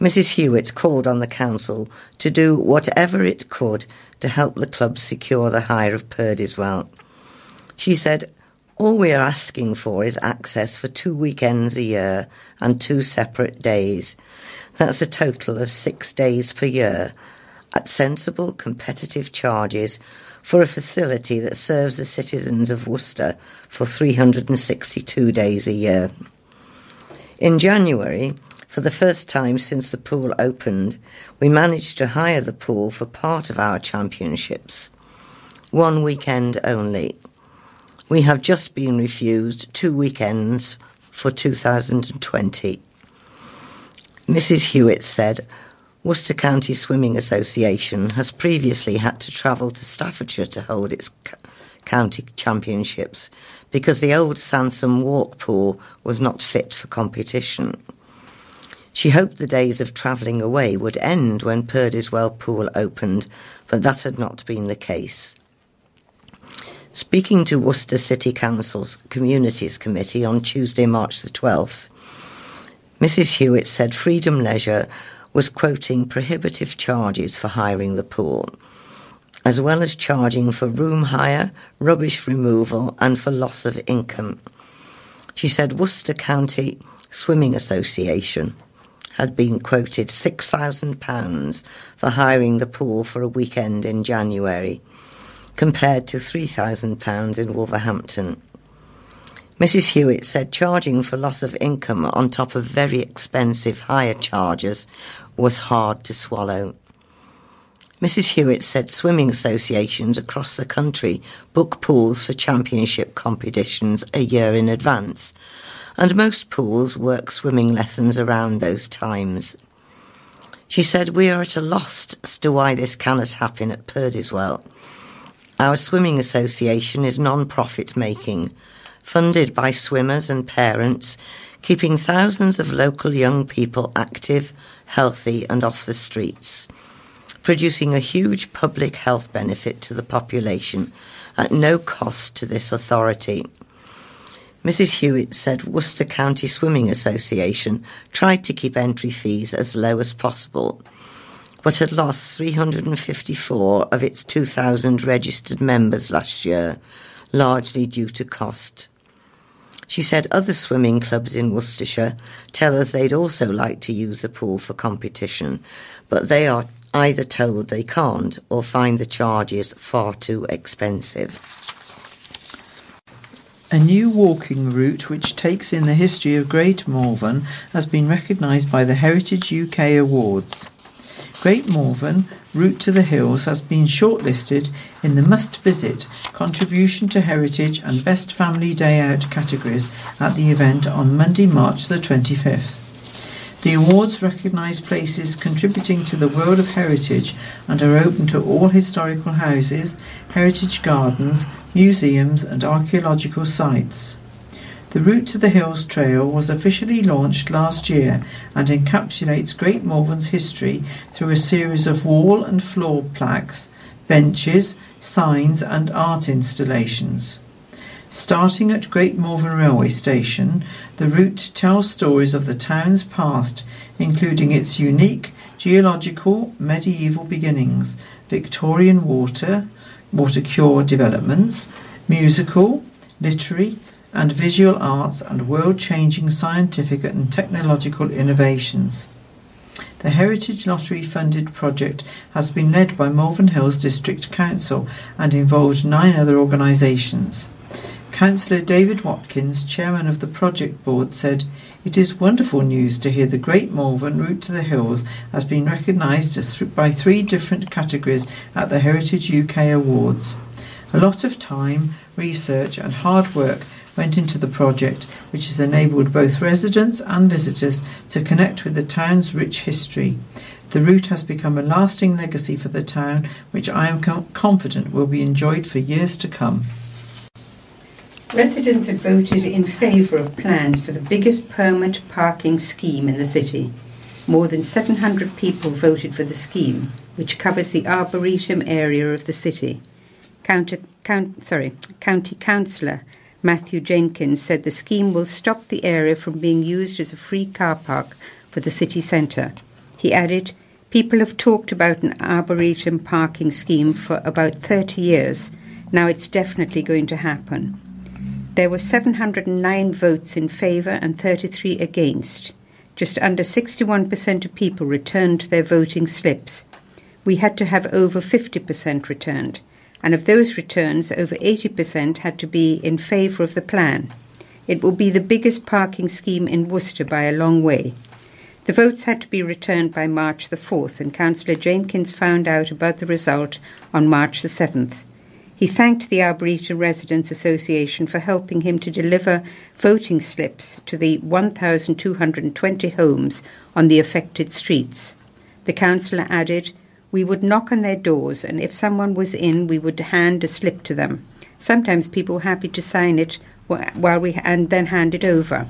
Mrs. Hewitt called on the council to do whatever it could to help the club secure the hire of Perdiswell. She said, All we are asking for is access for two weekends a year and two separate days. That's a total of six days per year, at sensible, competitive charges for a facility that serves the citizens of Worcester for 362 days a year. In January, for the first time since the pool opened, we managed to hire the pool for part of our championships. One weekend only. We have just been refused two weekends for 2020. Mrs. Hewitt said, Worcester County Swimming Association has previously had to travel to Staffordshire to hold its county championships because the old Sansome Walk pool was not fit for competition. She hoped the days of travelling away would end when Perdiswell Pool opened, but that had not been the case. Speaking to Worcester City Council's Communities Committee on Tuesday, March the 12th, Mrs. Hewitt said Freedom Leisure was quoting prohibitive charges for hiring the pool, as well as charging for room hire, rubbish removal, and for loss of income. She said Worcester County Swimming Association had been quoted £6,000 for hiring the pool for a weekend in January, compared to £3,000 in Wolverhampton. Mrs. Hewitt said charging for loss of income on top of very expensive hire charges was hard to swallow. Mrs. Hewitt said swimming associations across the country book pools for championship competitions a year in advance, and most pools work swimming lessons around those times. She said, We are at a loss as to why this cannot happen at Perdiswell. Our swimming association is non profit making funded by swimmers and parents, keeping thousands of local young people active, healthy, and off the streets, producing a huge public health benefit to the population at no cost to this authority. Mrs. Hewitt said Worcester County Swimming Association tried to keep entry fees as low as possible, but had lost 354 of its 2,000 registered members last year largely due to cost. She said other swimming clubs in Worcestershire tell us they'd also like to use the pool for competition, but they are either told they can't or find the charges far too expensive. A new walking route which takes in the history of Great Malvern has been recognised by the Heritage UK Awards. Great Malvern Route to the Hills has been shortlisted in the Must Visit Contribution to Heritage and Best Family Day Out categories at the event on Monday, March the 25th. The awards recognise places contributing to the world of heritage and are open to all historical houses, heritage gardens, museums, and archaeological sites. The Route to the Hills Trail was officially launched last year and encapsulates Great Malvern's history through a series of wall and floor plaques, benches, signs, and art installations. Starting at Great Malvern Railway Station, the route tells stories of the town's past, including its unique geological medieval beginnings, Victorian water, water cure developments, musical, literary, and visual arts and world changing scientific and technological innovations. The Heritage Lottery funded project has been led by Malvern Hills District Council and involved nine other organisations. Councillor David Watkins, chairman of the project board, said, It is wonderful news to hear the Great Malvern Route to the Hills has been recognised by three different categories at the Heritage UK Awards. A lot of time, research, and hard work went into the project, which has enabled both residents and visitors to connect with the town's rich history. The route has become a lasting legacy for the town, which I am com- confident will be enjoyed for years to come. Residents have voted in favour of plans for the biggest permit parking scheme in the city. More than 700 people voted for the scheme, which covers the Arboretum area of the city. County, count, sorry, County Councillor Matthew Jenkins said the scheme will stop the area from being used as a free car park for the city centre. He added, People have talked about an arboretum parking scheme for about 30 years. Now it's definitely going to happen. There were 709 votes in favour and 33 against. Just under 61% of people returned their voting slips. we had to have over 50% returned, and of those returns, over 80% had to be in favour of the plan. It will be the biggest parking scheme in Worcester by a long way. The votes had to be returned by March the 4th, and Councillor Jenkins found out about the result on March the 7th. He thanked the Arboretum Residents Association for helping him to deliver voting slips to the 1,220 homes on the affected streets. The councillor added, We would knock on their doors, and if someone was in, we would hand a slip to them. Sometimes people were happy to sign it while we and then hand it over,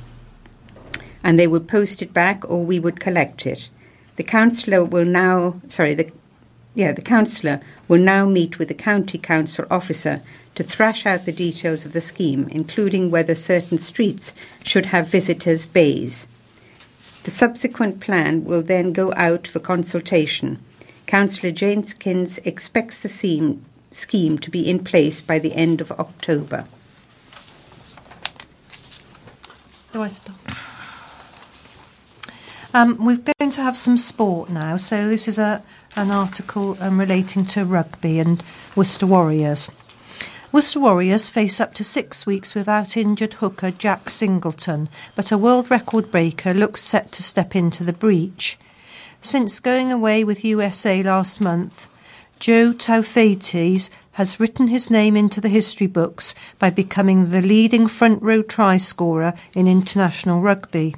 and they would post it back, or we would collect it. The councillor will now, sorry, the yeah, the councillor will now meet with the county council officer to thrash out the details of the scheme, including whether certain streets should have visitors' bays. The subsequent plan will then go out for consultation. Councillor Jenkins expects the scheme, scheme to be in place by the end of October. Do I stop? Um, we're going to have some sport now. So this is a an article um, relating to rugby and Worcester Warriors. Worcester Warriors face up to six weeks without injured hooker Jack Singleton, but a world record breaker looks set to step into the breach. Since going away with USA last month, Joe Taufetes has written his name into the history books by becoming the leading front row try scorer in international rugby.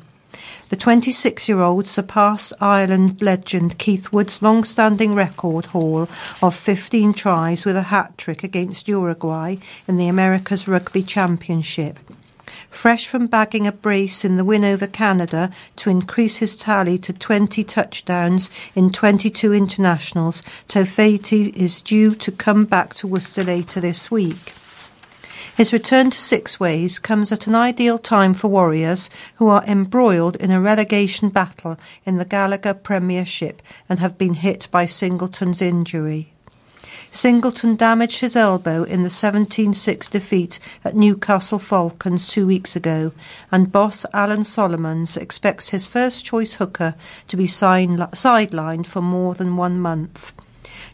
The 26 year old surpassed Ireland legend Keith Wood's long standing record haul of 15 tries with a hat trick against Uruguay in the America's Rugby Championship. Fresh from bagging a brace in the win over Canada to increase his tally to 20 touchdowns in 22 internationals, Taufetes is due to come back to Worcester later this week. His return to Sixways comes at an ideal time for Warriors who are embroiled in a relegation battle in the Gallagher Premiership and have been hit by Singleton's injury. Singleton damaged his elbow in the 17 6 defeat at Newcastle Falcons two weeks ago, and boss Alan Solomons expects his first choice hooker to be sidelined for more than one month.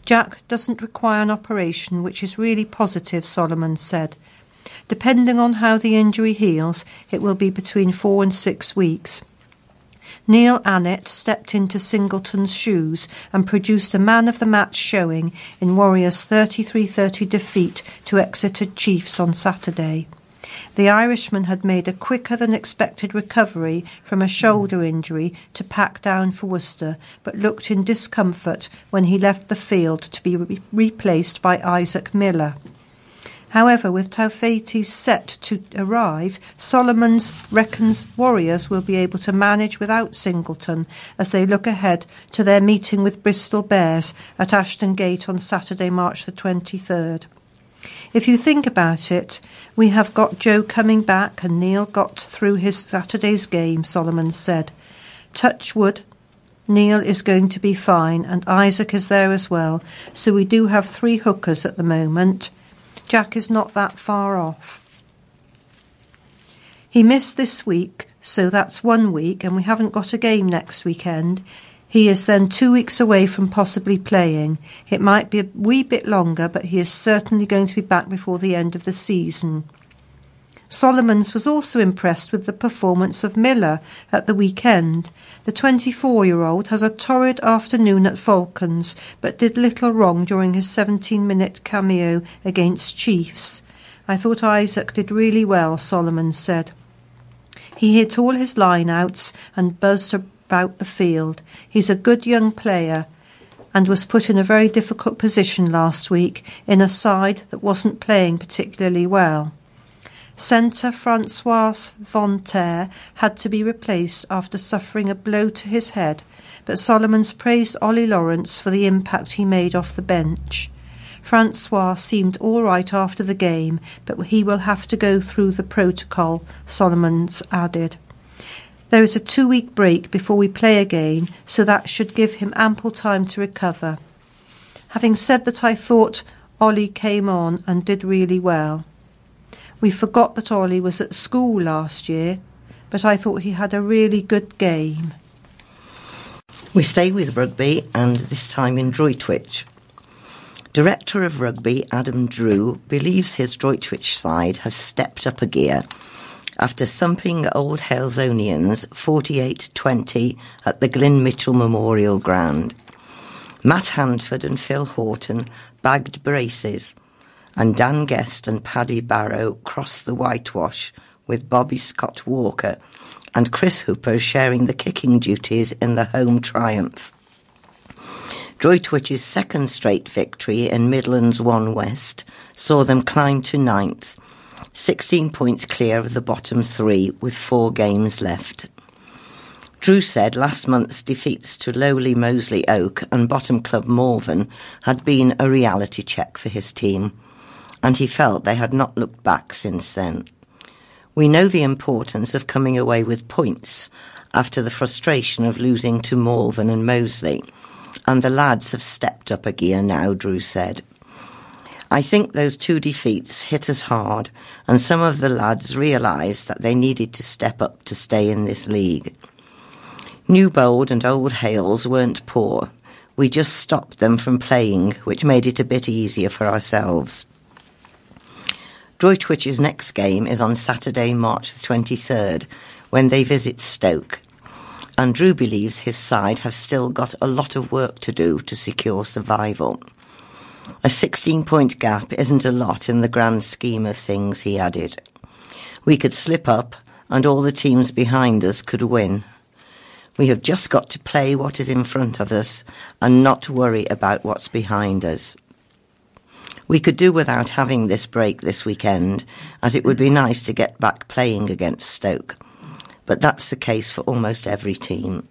Jack doesn't require an operation, which is really positive, Solomon said. Depending on how the injury heals, it will be between four and six weeks. Niall Annett stepped into Singleton's shoes and produced a man of the match showing in Warriors' 33 30 defeat to Exeter Chiefs on Saturday. The Irishman had made a quicker than expected recovery from a shoulder injury to pack down for Worcester, but looked in discomfort when he left the field to be re- replaced by Isaac Miller. However, with Taufetes set to arrive, Solomons reckons Warriors will be able to manage without Singleton as they look ahead to their meeting with Bristol Bears at Ashton Gate on Saturday, March the 23rd. If you think about it, we have got Joe coming back and Niall got through his Saturday's game, Solomon said. Touch wood, Niall is going to be fine and Isaac is there as well, so we do have three hookers at the moment. Jack is not that far off. He missed this week, so that's one week, and we haven't got a game next weekend. He is then two weeks away from possibly playing. It might be a wee bit longer, but he is certainly going to be back before the end of the season. Solomons was also impressed with the performance of Miller at the weekend. The 24 year old has a torrid afternoon at Falcons, but did little wrong during his 17 minute cameo against Chiefs. I thought Isaac did really well, Solomon said. He hit all his line outs and buzzed about the field. He's a good young player and was put in a very difficult position last week in a side that wasn't playing particularly well. Centre Francois Venter had to be replaced after suffering a blow to his head, but Solomons praised Ollie Lawrence for the impact he made off the bench. Francois seemed all right after the game, but he will have to go through the protocol, Solomons added. There is a two week break before we play again, so that should give him ample time to recover. Having said that, I thought Ollie came on and did really well. We forgot that Ollie was at school last year, but I thought he had a really good game. We stay with rugby and this time in Droitwich. Director of Rugby Adam Drew believes his Droitwich side have stepped up a gear after thumping Old Halesonians 48-20 at the Glyn Mitchell Memorial Ground. Matt Handford and Phil Horton bagged braces and Dan Guest and Paddy Barrow crossed the whitewash with Bobby Scott Walker and Chris Hooper sharing the kicking duties in the home triumph. Droitwich's second straight victory in Midlands 1 West saw them climb to ninth, 16 points clear of the bottom three with four games left. Drew said last month's defeats to lowly Moseley Oak and bottom club Malvern had been a reality check for his team, and he felt they had not looked back since then. We know the importance of coming away with points after the frustration of losing to Malvern and Moseley and the lads have stepped up a gear now, Drew said. I think those two defeats hit us hard, and some of the lads realised that they needed to step up to stay in this league. Newbold and Old Hales weren't poor. We just stopped them from playing, which made it a bit easier for ourselves. Droitwich's next game is on Saturday, March the 23rd, when they visit Stoke. Andrew believes his side have still got a lot of work to do to secure survival. A 16 point gap isn't a lot in the grand scheme of things, he added. We could slip up, and all the teams behind us could win. We have just got to play what is in front of us and not worry about what's behind us. We could do without having this break this weekend, as it would be nice to get back playing against Stoke but that's the case for almost every team.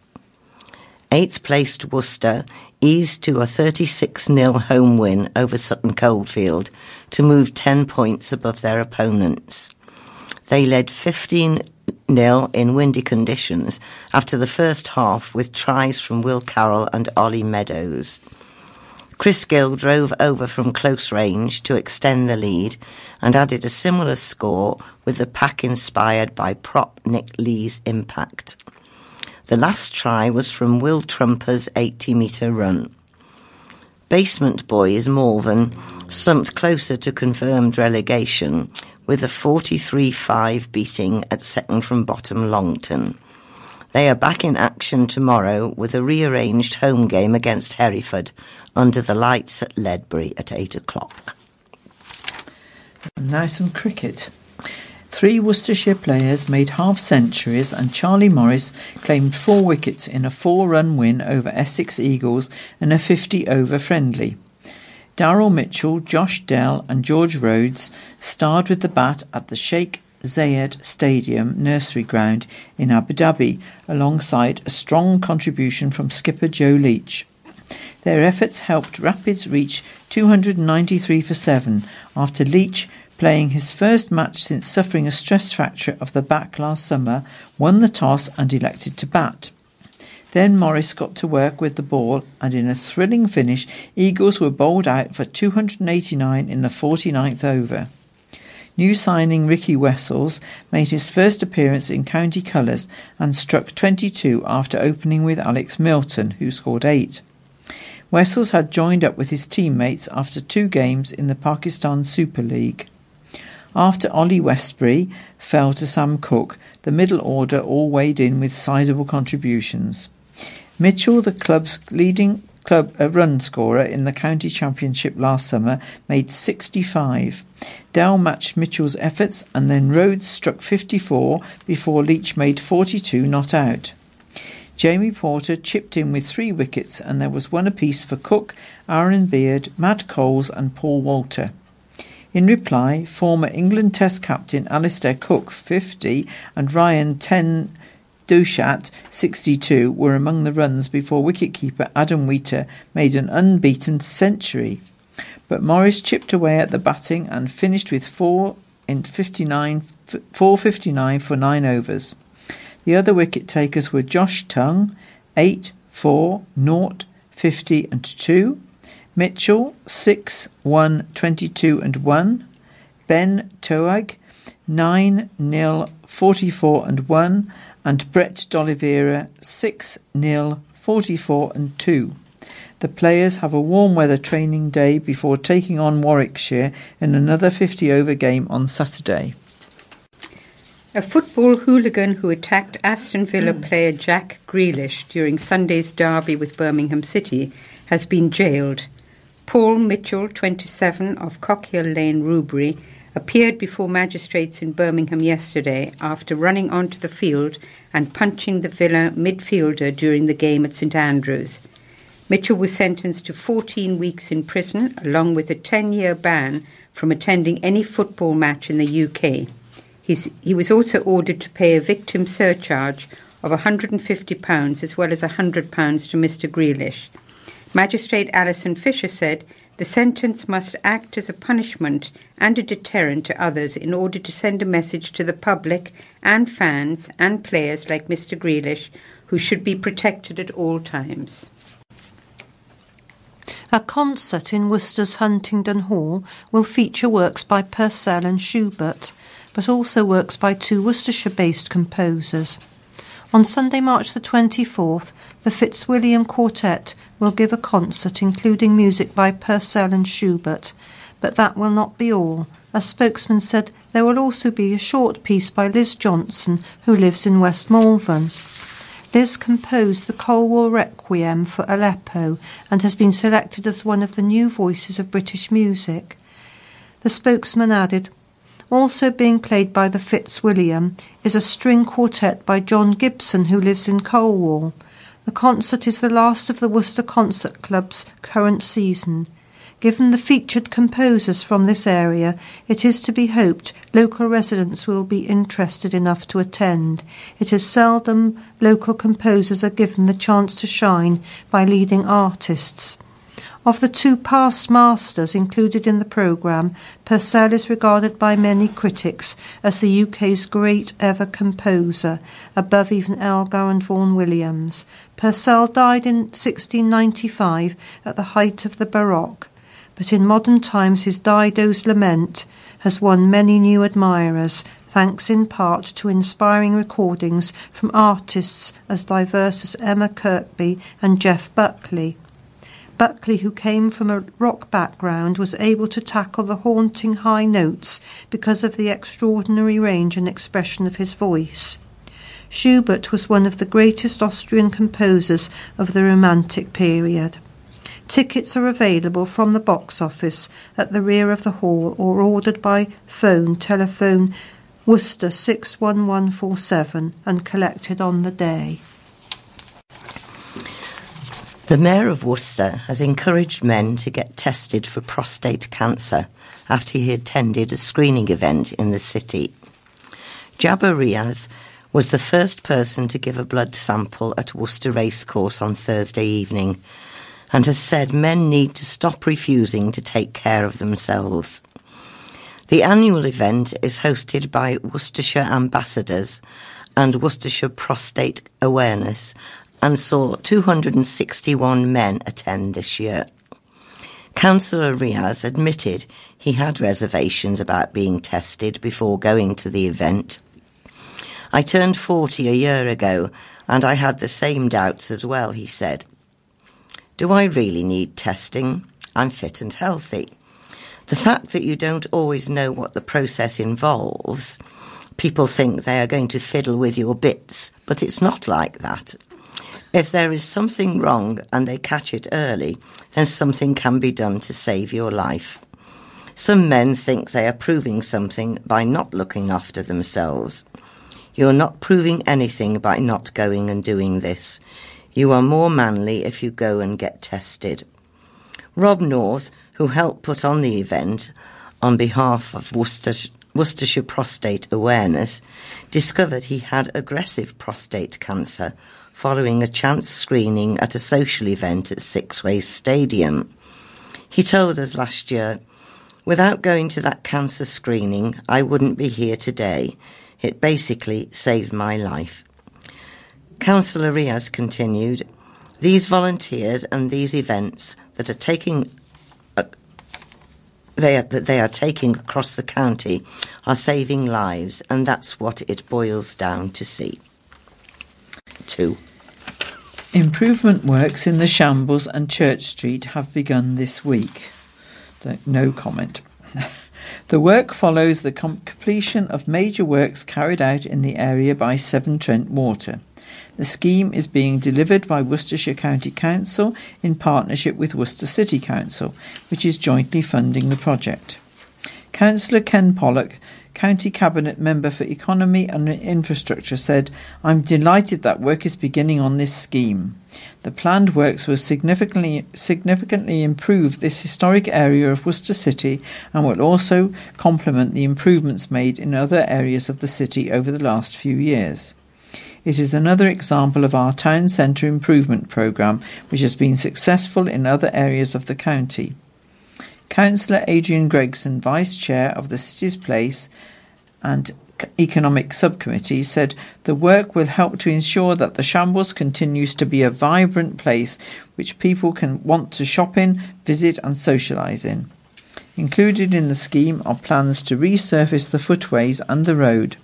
Eighth placed Worcester eased to a 36 0 home win over Sutton Coldfield to move 10 points above their opponents. They led 15 0 in windy conditions after the first half with tries from Will Carroll and Ollie Meadows. Chris Gill drove over from close range to extend the lead and added a similar score with the pack inspired by prop Nick Lee's impact. The last try was from Will Trumper's 80 metre run. Basement boys Malvern slumped closer to confirmed relegation with a 43 5 beating at second from bottom Longton. They are back in action tomorrow with a rearranged home game against Hereford under the lights at Ledbury at 8 o'clock. now some cricket. Three Worcestershire players made half centuries, and Charlie Morris claimed four wickets in a four run win over Essex Eagles in a 50 over friendly. Daryl Mitchell, Josh Dell, and George Rhodes starred with the bat at the Sheikh Zayed Stadium nursery ground in Abu Dhabi, alongside a strong contribution from skipper Joe Leach. Their efforts helped Rapids reach 293 for 7 after Leach, playing his first match since suffering a stress fracture of the back last summer, won the toss and elected to bat. Then Morris got to work with the ball, and in a thrilling finish, Eagles were bowled out for 289 in the 49th over. New signing Riki Wessels made his first appearance in county colours and struck 22 after opening with Alex Milton, who scored 8. Wessels had joined up with his teammates after two games in the Pakistan Super League. After Ollie Westbury fell to Sam Cook, the middle order all weighed in with sizeable contributions. Mitchell, the club's leading club a run scorer in the county championship last summer, made 65. Dow matched Mitchell's efforts, and then Rhodes struck 54 before Leach made 42 not out. Jamie Porter chipped in with three wickets, and there was one apiece for Cook, Aaron Beard, Matt Coles, and Paul Walter. In reply, former England Test captain Alastair Cook, 50, and Ryan ten Doeschate, 62, were among the runs before wicketkeeper Adam Wheater made an unbeaten century. But Morris chipped away at the batting and finished with four in 59, 459 for nine overs. The other wicket takers were Josh Tongue, 8, 4, 0, 50 and 2, Mitchell, 6, 1, 22 and 1, Ben Twohig, 9, 0, 44 and 1, and Brett D'Oliveira 6 0 44 and 2. The players have a warm weather training day before taking on Warwickshire in another 50 over game on Saturday. A football hooligan who attacked Aston Villa mm. player Jack Grealish during Sunday's derby with Birmingham City has been jailed. Paul Mitchell, 27, of Cockhill Lane, Rubery, appeared before magistrates in Birmingham yesterday after running onto the field and punching the Villa midfielder during the game at St Andrews. Mitchell was sentenced to 14 weeks in prison along with a 10 year ban from attending any football match in the UK. He's, he was also ordered to pay a victim surcharge of £150 as well as £100 to Mr. Grealish. Magistrate Alison Fisher said the sentence must act as a punishment and a deterrent to others in order to send a message to the public and fans and players like Mr. Grealish who should be protected at all times. A concert in Worcester's Huntingdon Hall will feature works by Purcell and Schubert, but also works by two Worcestershire based composers. On Sunday, March the 24th, the Fitzwilliam Quartet will give a concert including music by Purcell and Schubert, but that will not be all. A spokesman said there will also be a short piece by Liz Johnson, who lives in West Malvern. Liz composed the Colwall Requiem for Aleppo and has been selected as one of the new voices of British music. The spokesman added, also being played by the Fitzwilliam is a string quartet by John Gibson, who lives in Colwall. The concert is the last of the Worcester Concert Club's current season. Given the featured composers from this area, it is to be hoped local residents will be interested enough to attend. It is seldom local composers are given the chance to shine by leading artists. Of the two past masters included in the programme, Purcell is regarded by many critics as the UK's great ever composer, above even Elgar and Vaughan Williams. Purcell died in 1695 at the height of the Baroque but in modern times his Dido's Lament has won many new admirers, thanks in part to inspiring recordings from artists as diverse as Emma Kirkby and Jeff Buckley. Buckley, who came from a rock background, was able to tackle the haunting high notes because of the extraordinary range and expression of his voice. Schubert was one of the greatest Austrian composers of the Romantic period. Tickets are available from the box office at the rear of the hall or ordered by phone telephone Worcester 61147 and collected on the day. The Mayor of Worcester has encouraged men to get tested for prostate cancer after he attended a screening event in the city. Jabba Riaz was the first person to give a blood sample at Worcester Racecourse on Thursday evening and has said men need to stop refusing to take care of themselves. The annual event is hosted by Worcestershire Ambassadors and Worcestershire Prostate Awareness and saw 261 men attend this year. Councillor Riaz admitted he had reservations about being tested before going to the event. I turned 40 a year ago and I had the same doubts as well, he said. Do I really need testing? I'm fit and healthy. The fact that you don't always know what the process involves, people think they are going to fiddle with your bits, but it's not like that. If there is something wrong and they catch it early, then something can be done to save your life. Some men think they are proving something by not looking after themselves. You're not proving anything by not going and doing this. You are more manly if you go and get tested. Rob North, who helped put on the event on behalf of Worcestershire, Worcestershire Prostate Awareness, discovered he had aggressive prostate cancer following a chance screening at a social event at Sixways Stadium. He told us last year, Without going to that cancer screening, I wouldn't be here today. It basically saved my life. Councillor Riaz continued, These volunteers and these events that are taking uh, they are, that they are taking across the county are saving lives, and that's what it boils down to see. Two. Improvement works in the Shambles and Church Street have begun this week. No comment. the work follows the completion of major works carried out in the area by Severn Trent Water. The scheme is being delivered by Worcestershire County Council in partnership with Worcester City Council, which is jointly funding the project. Councillor Ken Pollock County Cabinet Member for Economy and Infrastructure said, I'm delighted that work is beginning on this scheme. The planned works will significantly, significantly improve this historic area of Worcester City and will also complement the improvements made in other areas of the city over the last few years. It is another example of our town centre improvement programme, which has been successful in other areas of the county. Councillor Adrian Gregson, Vice Chair of the City's Place and Economic Subcommittee, said the work will help to ensure that the Shambles continues to be a vibrant place which people can want to shop in, visit, and socialise in. Included in the scheme are plans to resurface the footways and the road,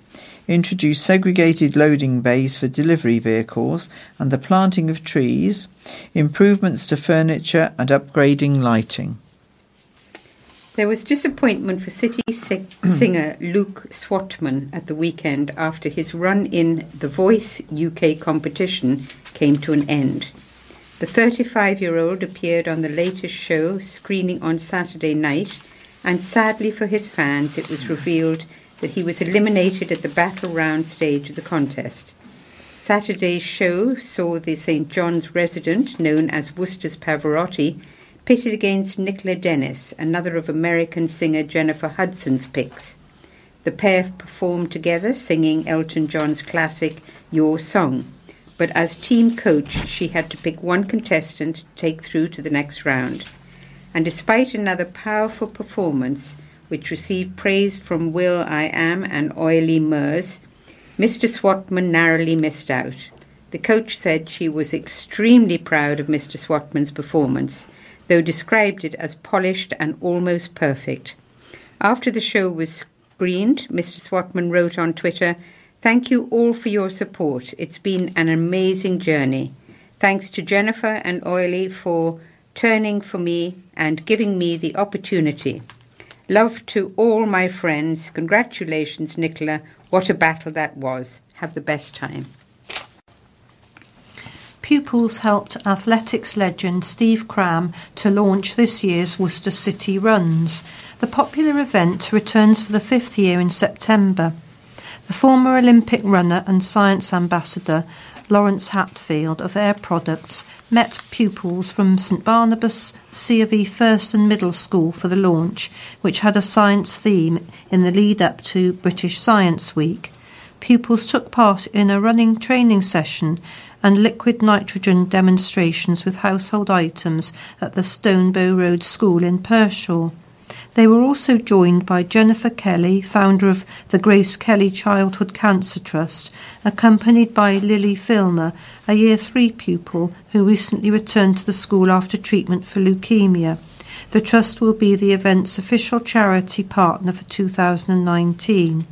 introduce segregated loading bays for delivery vehicles and the planting of trees, improvements to furniture, and upgrading lighting. There was disappointment for City mm. singer Luke Swatman at the weekend after his run in the Voice UK competition came to an end. The 35 year old appeared on the latest show screening on Saturday night, and sadly for his fans, it was revealed that he was eliminated at the battle round stage of the contest. Saturday's show saw the St John's resident, known as Worcester's Pavarotti, pitted against Nicola Dennis, another of American singer Jennifer Hudson's picks. The pair performed together singing Elton John's classic Your Song, but as team coach, she had to pick one contestant to take through to the next round. And despite another powerful performance, which received praise from will.i.am and Olly Murs, Mr. Swatman narrowly missed out. The coach said she was extremely proud of Mr. Swatman's performance though described it as polished and almost perfect. After the show was screened, Mr. Swatman wrote on Twitter, Thank you all for your support. It's been an amazing journey. Thanks to Jennifer and Olly for turning for me and giving me the opportunity. Love to all my friends. Congratulations, Nicola. What a battle that was. Have the best time. Pupils helped athletics legend Steve Cram to launch this year's Worcester City Runs. The popular event returns for the fifth year in September. The former Olympic runner and science ambassador Lawrence Hatfield of Air Products met pupils from St Barnabas C of E First and Middle School for the launch, which had a science theme in the lead up to British Science Week. Pupils took part in a running training session and liquid nitrogen demonstrations with household items at the Stonebow Road School in Pershore. They were also joined by Jennifer Kelly, founder of the Grace Kelly Childhood Cancer Trust, accompanied by Lily Filmer, a Year 3 pupil who recently returned to the school after treatment for leukemia. The Trust will be the event's official charity partner for 2019.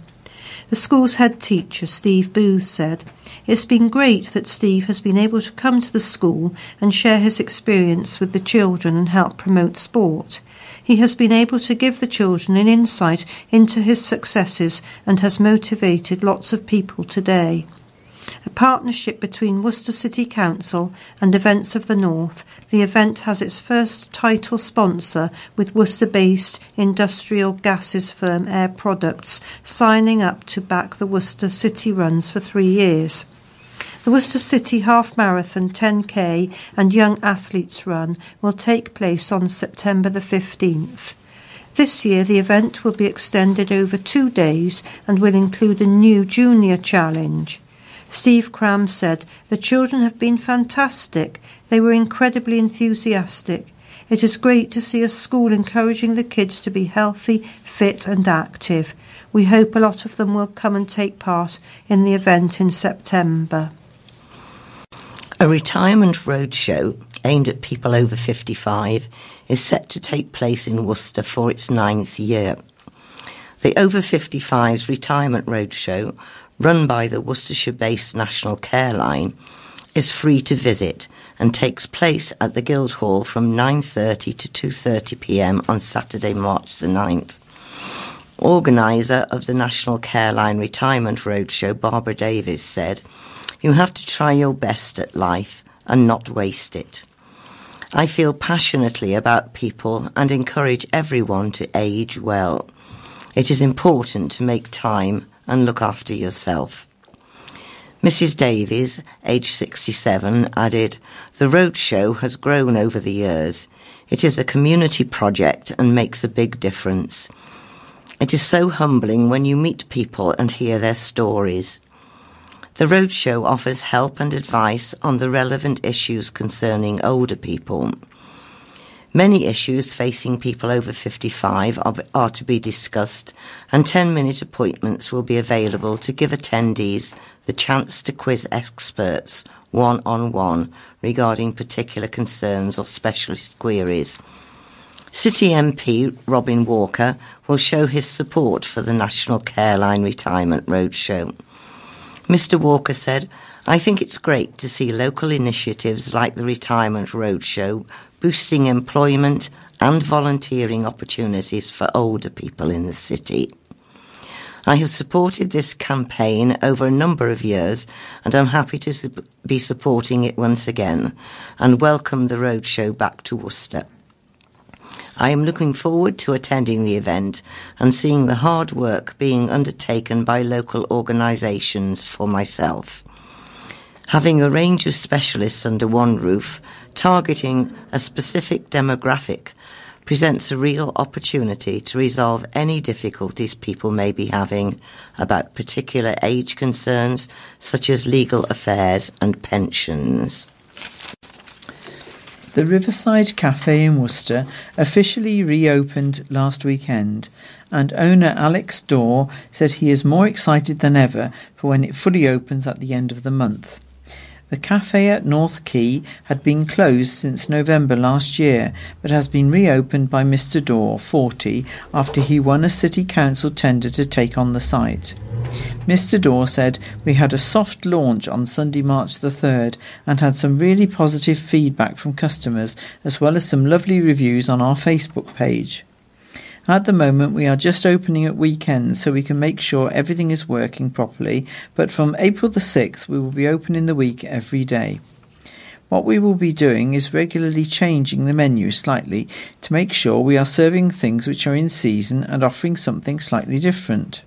The school's head teacher, Steve Booth, said, It's been great that Steve has been able to come to the school and share his experience with the children and help promote sport. He has been able to give the children an insight into his successes and has motivated lots of people today a partnership between Worcester City Council and Events of the North, the event has its first title sponsor with Worcester based industrial gases firm Air Products signing up to back the Worcester City runs for three years. The Worcester City Half Marathon 10K and Young Athletes Run will take place on September the 15th. This year, the event will be extended over two days and will include a new junior challenge. Steve Cram said, The children have been fantastic. They were incredibly enthusiastic. It is great to see a school encouraging the kids to be healthy, fit, and active. We hope a lot of them will come and take part in the event in September. A retirement roadshow aimed at people over 55 is set to take place in Worcester for its ninth year. The Over 55s Retirement Roadshow run by the Worcestershire based National Careline, is free to visit and takes place at the Guildhall from 9:30 to 2:30 p.m. on Saturday, March the 9th. Organiser of the National Careline Retirement Roadshow, Barbara Davies, said, You have to try your best at life and not waste it. I feel passionately about people and encourage everyone to age well. It is important to make time and look after yourself. Mrs. Davies, aged 67, added, The roadshow has grown over the years. It is a community project and makes a big difference. It is so humbling when you meet people and hear their stories. The roadshow offers help and advice on the relevant issues concerning older people. Many issues facing people over 55 are, are to be discussed, and 10 minute appointments will be available to give attendees the chance to quiz experts one on one regarding particular concerns or specialist queries. City MP Robin Walker will show his support for the National Careline Retirement Roadshow. Mr. Walker said, I think it's great to see local initiatives like the Retirement Roadshow boosting employment and volunteering opportunities for older people in the city. I have supported this campaign over a number of years and I'm happy to su- be supporting it once again and welcome the roadshow back to Worcester. I am looking forward to attending the event and seeing the hard work being undertaken by local organisations for myself. Having a range of specialists under one roof, targeting a specific demographic, presents a real opportunity to resolve any difficulties people may be having about particular age concerns such as legal affairs and pensions. The Riverside Cafe in Worcester officially reopened last weekend, and owner Alex Dorr said he is more excited than ever for when it fully opens at the end of the month. The cafe at North Quay had been closed since November last year, but has been reopened by Mr. Dorr, 40, after he won a city council tender to take on the site. Mr. Dorr said, We had a soft launch on Sunday, March the 3rd, and had some really positive feedback from customers, as well as some lovely reviews on our Facebook page. At the moment, we are just opening at weekends so we can make sure everything is working properly, but from April the 6th, we will be open in the week every day. What we will be doing is regularly changing the menu slightly to make sure we are serving things which are in season and offering something slightly different.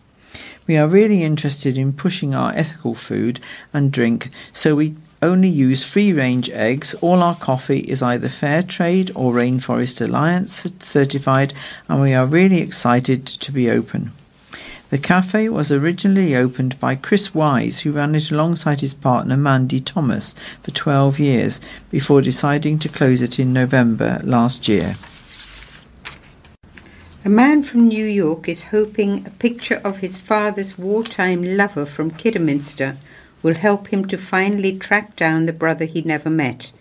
We are really interested in pushing our ethical food and drink, so we only use free range eggs. All our coffee is either Fair Trade or Rainforest Alliance certified, and we are really excited to be open. The cafe was originally opened by Chris Wise, who ran it alongside his partner Mandy Thomas for 12 years before deciding to close it in November last year. A man from New York is hoping a picture of his father's wartime lover from Kidderminster will help him to finally track down the brother he never met.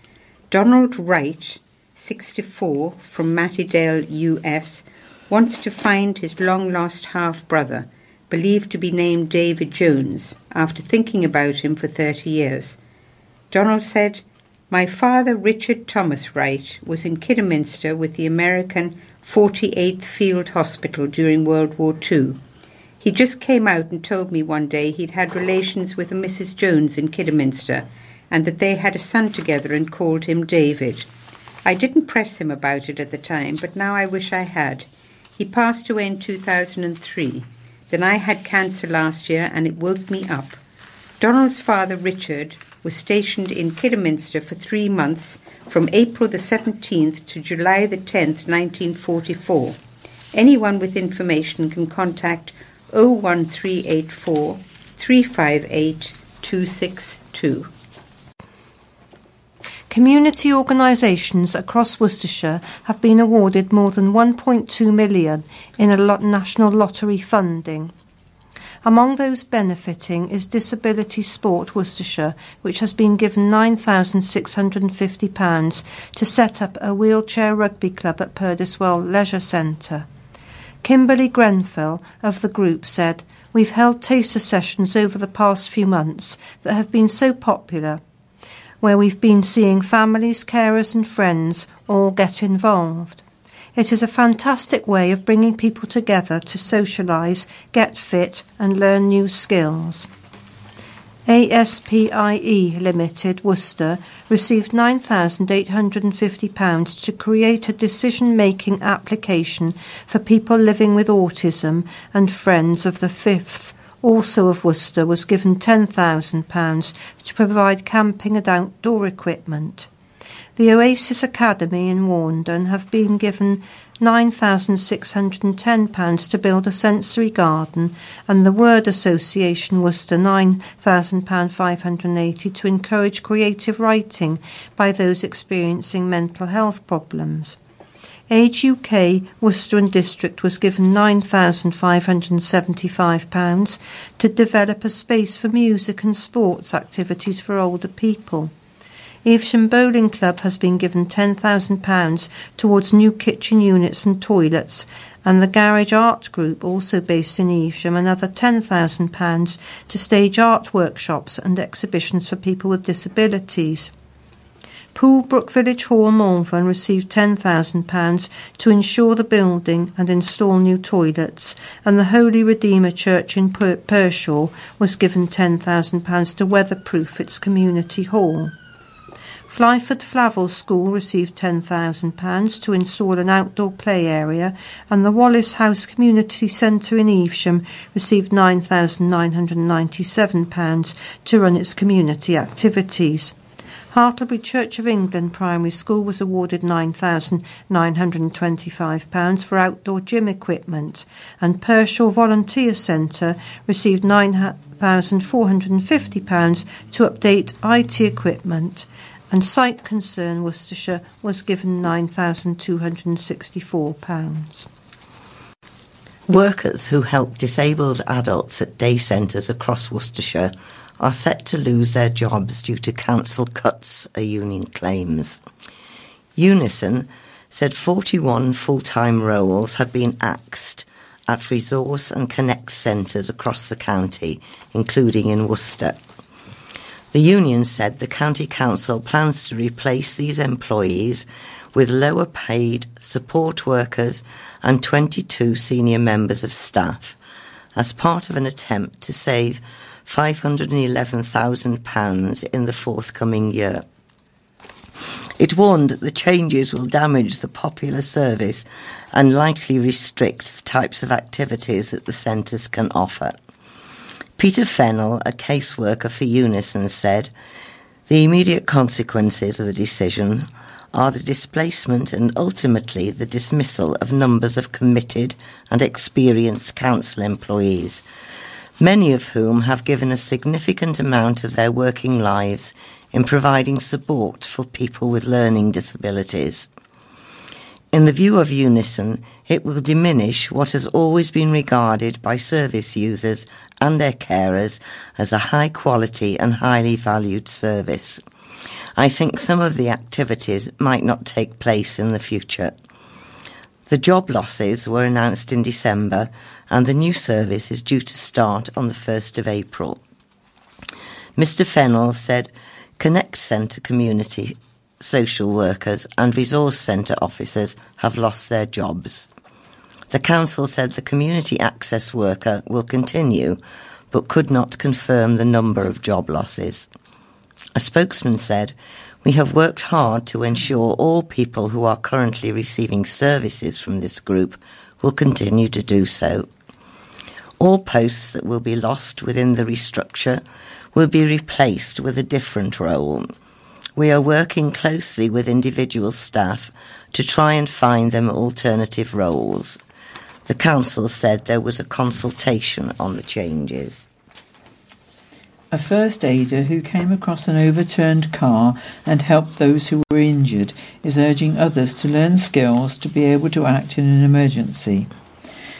Donald Wright, 64, from Mattydale, US, wants to find his long lost half brother, believed to be named David Jones, after thinking about him for 30 years. Donald said, My father, Richard Thomas Wright, was in Kidderminster with the American 48th Field Hospital during World War II. He just came out and told me one day he'd had relations with a Mrs. Jones in Kidderminster and that they had a son together and called him David. I didn't press him about it at the time, but now I wish I had. He passed away in 2003. Then I had cancer last year and it woke me up. Donald's father, Richard, was stationed in Kidderminster for three months from April the 17th to July the 10th, 1944. Anyone with information can contact 01384 358 262. Community organisations across Worcestershire have been awarded more than 1.2 million in a lot national lottery funding. Among those benefiting is Disability Sport Worcestershire, which has been given £9,650 to set up a wheelchair rugby club at Perdiswell Leisure Centre. Kimberly Grenfell of the group said, We've held taster sessions over the past few months that have been so popular. where we've been seeing families, carers, and friends all get involved. It is a fantastic way of bringing people together to socialise, get fit, and learn new skills. ASPIE Limited, Worcester, received £9,850 to create a decision making application for people living with autism, and Friends of the Fifth, also of Worcester, was given £10,000 to provide camping and outdoor equipment. The Oasis Academy in Warndon have been given £9,610 to build a sensory garden, and the Word Association Worcester £9,580 to encourage creative writing by those experiencing mental health problems. Age UK Worcester and District was given £9,575 to develop a space for music and sports activities for older people. Evesham Bowling Club has been given £10,000 towards new kitchen units and toilets, and the Garage Art Group, also based in Evesham, another £10,000 to stage art workshops and exhibitions for people with disabilities. Poolbrook Village Hall, Malvern received £10,000 to ensure the building and install new toilets, and the Holy Redeemer Church in per- Pershore was given £10,000 to weatherproof its community hall. Flyford Flavel School received £10,000 to install an outdoor play area, and the Wallace House Community Centre in Evesham received £9,997 to run its community activities. Hartlebury Church of England Primary School was awarded £9,925 for outdoor gym equipment, and Pershore Volunteer Centre received £9,450 to update IT equipment and Sight Concern Worcestershire was given £9,264. Workers who help disabled adults at day centres across Worcestershire are set to lose their jobs due to council cuts, a union claims. Unison said 41 full time roles have been axed at resource and connect centres across the county, including in Worcester. The union said the County Council plans to replace these employees with lower paid support workers and 22 senior members of staff as part of an attempt to save £511,000 in the forthcoming year. It warned that the changes will damage the popular service and likely restrict the types of activities that the centres can offer. Peter Fennell, a caseworker for Unison, said the immediate consequences of the decision are the displacement and ultimately the dismissal of numbers of committed and experienced council employees, many of whom have given a significant amount of their working lives in providing support for people with learning disabilities. In the view of Unison, it will diminish what has always been regarded by service users and their carers as a high quality and highly valued service. I think some of the activities might not take place in the future. The job losses were announced in December and the new service is due to start on the 1st of April. Mr Fennell said Connect Centre community social workers and resource centre officers have lost their jobs. The council said the community access worker will continue, but could not confirm the number of job losses. A spokesman said, We have worked hard to ensure all people who are currently receiving services from this group will continue to do so. All posts that will be lost within the restructure will be replaced with a different role we are working closely with individual staff to try and find them alternative roles. The council said there was a consultation on the changes. A first aider who came across an overturned car and helped those who were injured is urging others to learn skills to be able to act in an emergency.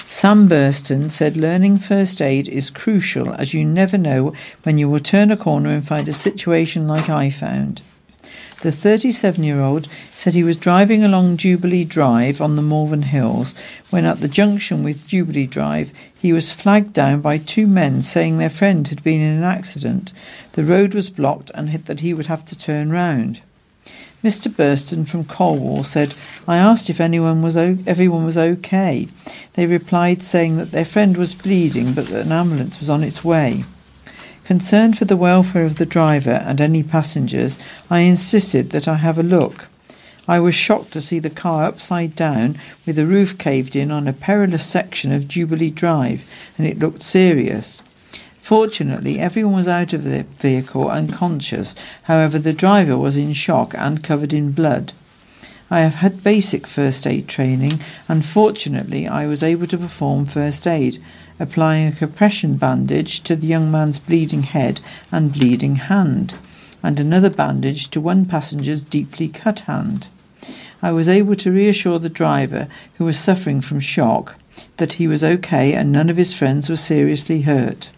Sam Burston said learning first aid is crucial as you never know when you will turn a corner and find a situation like I found. The 37 year old said he was driving along Jubilee Drive on the Malvern Hills when, at the junction with Jubilee Drive, he was flagged down by two men saying their friend had been in an accident. The road was blocked and that he would have to turn round. Mr. Burston from Colwall said, I asked if anyone was o- everyone was okay. They replied saying that their friend was bleeding but that an ambulance was on its way. Concerned for the welfare of the driver and any passengers, I insisted that I have a look. I was shocked to see the car upside down with the roof caved in on a perilous section of Jubilee Drive, and it looked serious. Fortunately, everyone was out of the vehicle unconscious. However, the driver was in shock and covered in blood. I have had basic first aid training, and fortunately, I was able to perform first aid, applying a compression bandage to the young man's bleeding head and bleeding hand, and another bandage to one passenger's deeply cut hand. I was able to reassure the driver, who was suffering from shock, that he was okay and none of his friends were seriously hurt.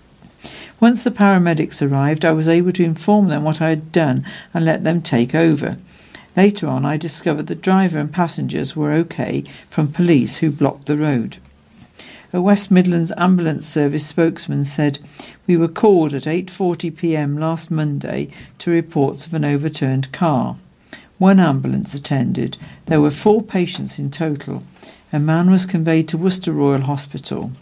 Once the paramedics arrived, I was able to inform them what I had done and let them take over. Later on, I discovered the driver and passengers were okay from police who blocked the road. A West Midlands ambulance service spokesman said, "We were called at 8:40 p.m. last Monday to reports of an overturned car. One ambulance attended. There were four patients in total. A man was conveyed to Worcester Royal Hospital.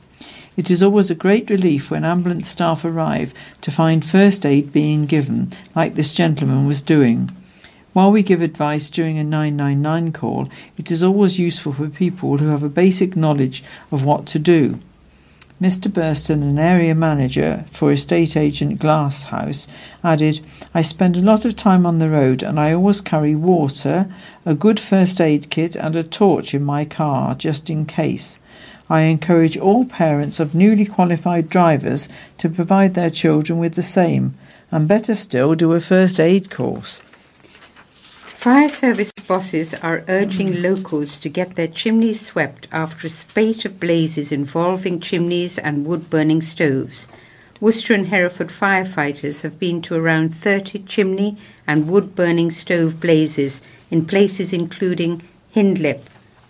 It is always a great relief when ambulance staff arrive to find first aid being given, like this gentleman was doing. While we give advice during a 999 call, it is always useful for people who have a basic knowledge of what to do. Mr. Burston, an area manager for estate agent Glasshouse, added, I spend a lot of time on the road and I always carry water, a good first aid kit, and a torch in my car just in case. I encourage all parents of newly qualified drivers to provide their children with the same, and better still, do a first aid course. Fire service bosses are urging locals to get their chimneys swept after a spate of blazes involving chimneys and wood burning stoves. Worcester and Hereford firefighters have been to around 30 chimney and wood burning stove blazes in places including Hindlip,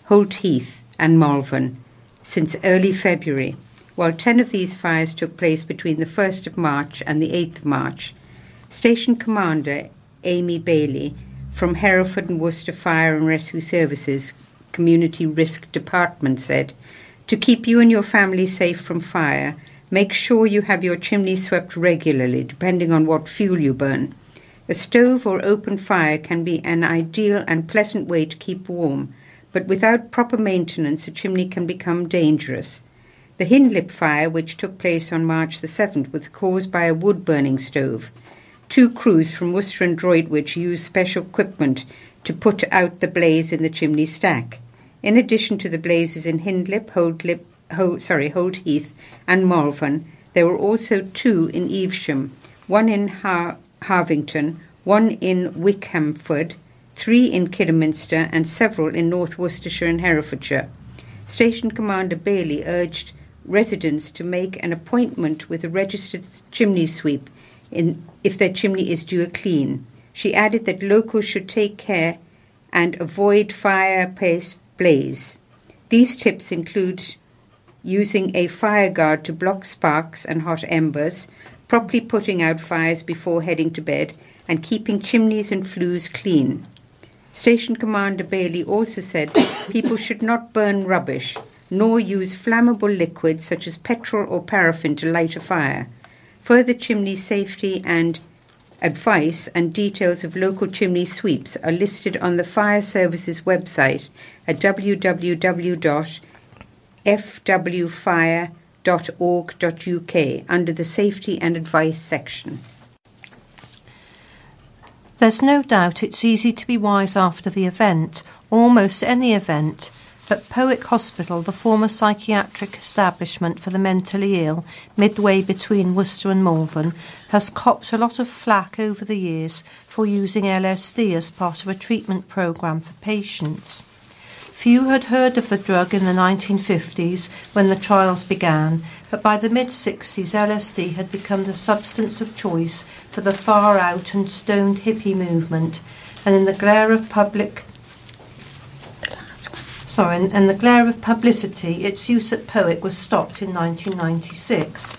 Holt Heath, and Malvern since early February, while 10 of these fires took place between the 1st of March and the 8th of March. Station Commander Amy Bailey from Hereford and Worcester Fire and Rescue Services Community Risk Department said, To keep you and your family safe from fire, make sure you have your chimney swept regularly, depending on what fuel you burn. A stove or open fire can be an ideal and pleasant way to keep warm, but without proper maintenance, a chimney can become dangerous. The Hindlip fire, which took place on March the 7th, was caused by a wood burning stove. Two crews from Worcester and Droitwich used special equipment to put out the blaze in the chimney stack. In addition to the blazes in Hindlip, Holdlip, Hold, sorry, Holt Heath, and Malvern, there were also two in Evesham, one in Har- Harvington, one in Wickhamford, three in Kidderminster, and several in North Worcestershire and Herefordshire. Station Commander Bailey urged residents to make an appointment with a registered chimney sweep in, if their chimney is due a clean. She added that locals should take care and avoid fireplace blaze. These tips include using a fire guard to block sparks and hot embers, properly putting out fires before heading to bed, and keeping chimneys and flues clean. Station Commander Bailey also said people should not burn rubbish, nor use flammable liquids such as petrol or paraffin to light a fire. Further chimney safety and advice and details of local chimney sweeps are listed on the Fire Services website at www.fwfire.org.uk under the Safety and Advice section. There's no doubt it's easy to be wise after the event, almost any event, but Powick Hospital, the former psychiatric establishment for the mentally ill, midway between Worcester and Malvern, has copped a lot of flack over the years for using LSD as part of a treatment programme for patients. Few had heard of the drug in the 1950s when the trials began, but by the mid 60s, LSD had become the substance of choice for the far out and stoned hippie movement, and in the glare of public sorry, and, the glare of publicity, its use at Powick was stopped in 1996.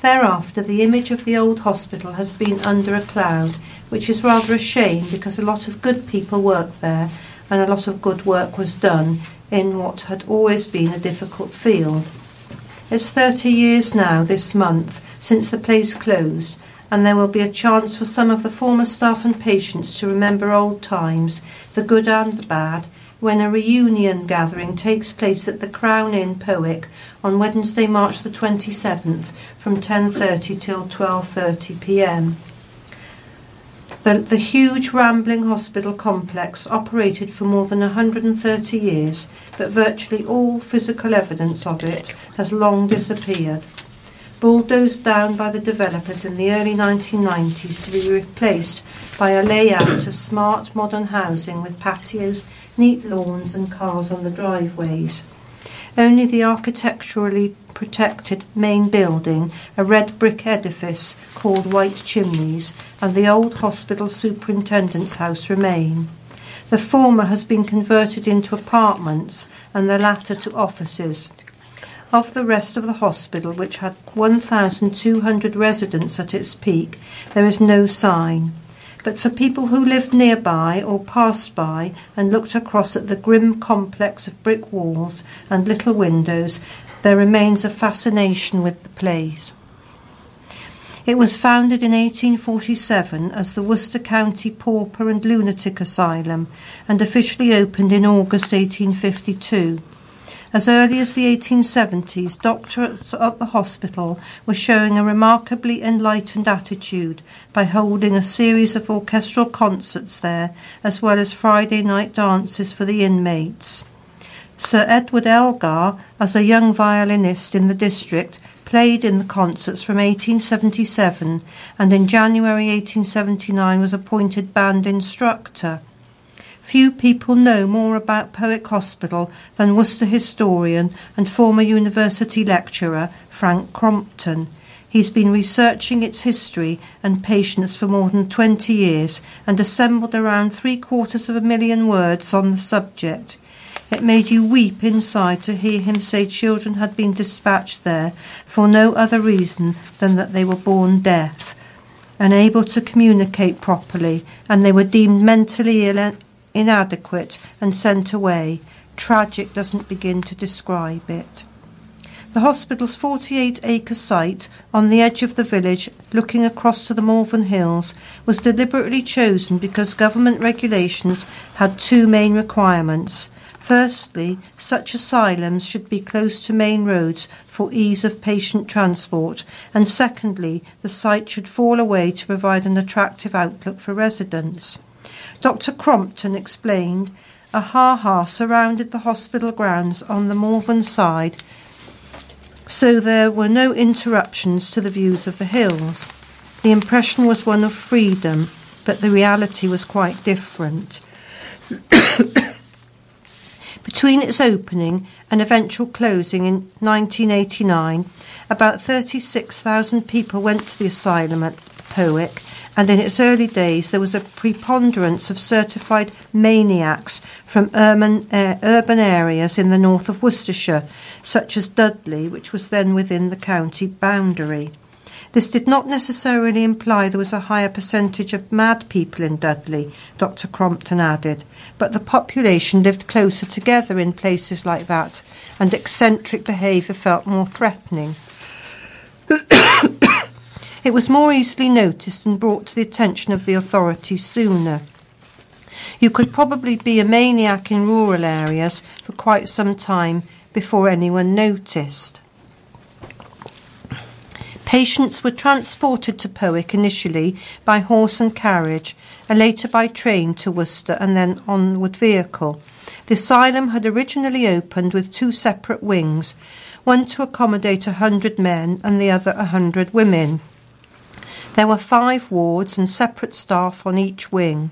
Thereafter, the image of the old hospital has been under a cloud, which is rather a shame because a lot of good people worked there and a lot of good work was done in what had always been a difficult field. It's 30 years now this month since the place closed, and there will be a chance for some of the former staff and patients to remember old times, the good and the bad, when a reunion gathering takes place at the Crown Inn, Powick, on Wednesday, March the 27th, from 10:30 till 12:30 p.m. The, the huge rambling hospital complex operated for more than 130 years, but virtually all physical evidence of it has long disappeared. Bulldozed down by the developers in the early 1990s to be replaced by a layout of smart modern housing with patios, neat lawns, and cars on the driveways. Only the architecturally protected main building, a red brick edifice called White Chimneys, and the old hospital superintendent's house remain. The former has been converted into apartments and the latter to offices. Of the rest of the hospital, which had 1,200 residents at its peak, there is no sign. But for people who lived nearby or passed by and looked across at the grim complex of brick walls and little windows, there remains a fascination with the place. It was founded in 1847 as the Worcester County Pauper and Lunatic Asylum and officially opened in August 1852. As early as the 1870s, doctors at the hospital were showing a remarkably enlightened attitude by holding a series of orchestral concerts there, as well as Friday night dances for the inmates. Sir Edward Elgar, as a young violinist in the district, played in the concerts from 1877 and in January 1879 was appointed band instructor. Few people know more about Powick Hospital than Worcester historian and former university lecturer Frank Crompton. He's been researching its history and patients for more than 20 years and assembled around three quarters of a million words on the subject. It made you weep inside to hear him say children had been dispatched there for no other reason than that they were born deaf, unable to communicate properly, and they were deemed mentally ill inadequate, and sent away. Tragic doesn't begin to describe it. The hospital's 48 acre site on the edge of the village, looking across to the Malvern Hills, was deliberately chosen because government regulations had two main requirements. Firstly, such asylums should be close to main roads for ease of patient transport, and secondly, the site should fall away to provide an attractive outlook for residents. Dr. Crompton explained a ha ha surrounded the hospital grounds on the Malvern side, so there were no interruptions to the views of the hills. The impression was one of freedom, but the reality was quite different. Between its opening and eventual closing in 1989, about 36,000 people went to the asylum at Powick, and in its early days there was a preponderance of certified maniacs from urban, uh, urban areas in the north of Worcestershire, such as Dudley, which was then within the county boundary. This did not necessarily imply there was a higher percentage of mad people in Dudley, Dr. Crompton added, but the population lived closer together in places like that, and eccentric behaviour felt more threatening. It was more easily noticed and brought to the attention of the authorities sooner. You could probably be a maniac in rural areas for quite some time before anyone noticed. Patients were transported to Powick initially by horse and carriage, and later by train to Worcester and then onward vehicle. The asylum had originally opened with two separate wings, one to accommodate a hundred men and the other a hundred women. There were five wards and separate staff on each wing.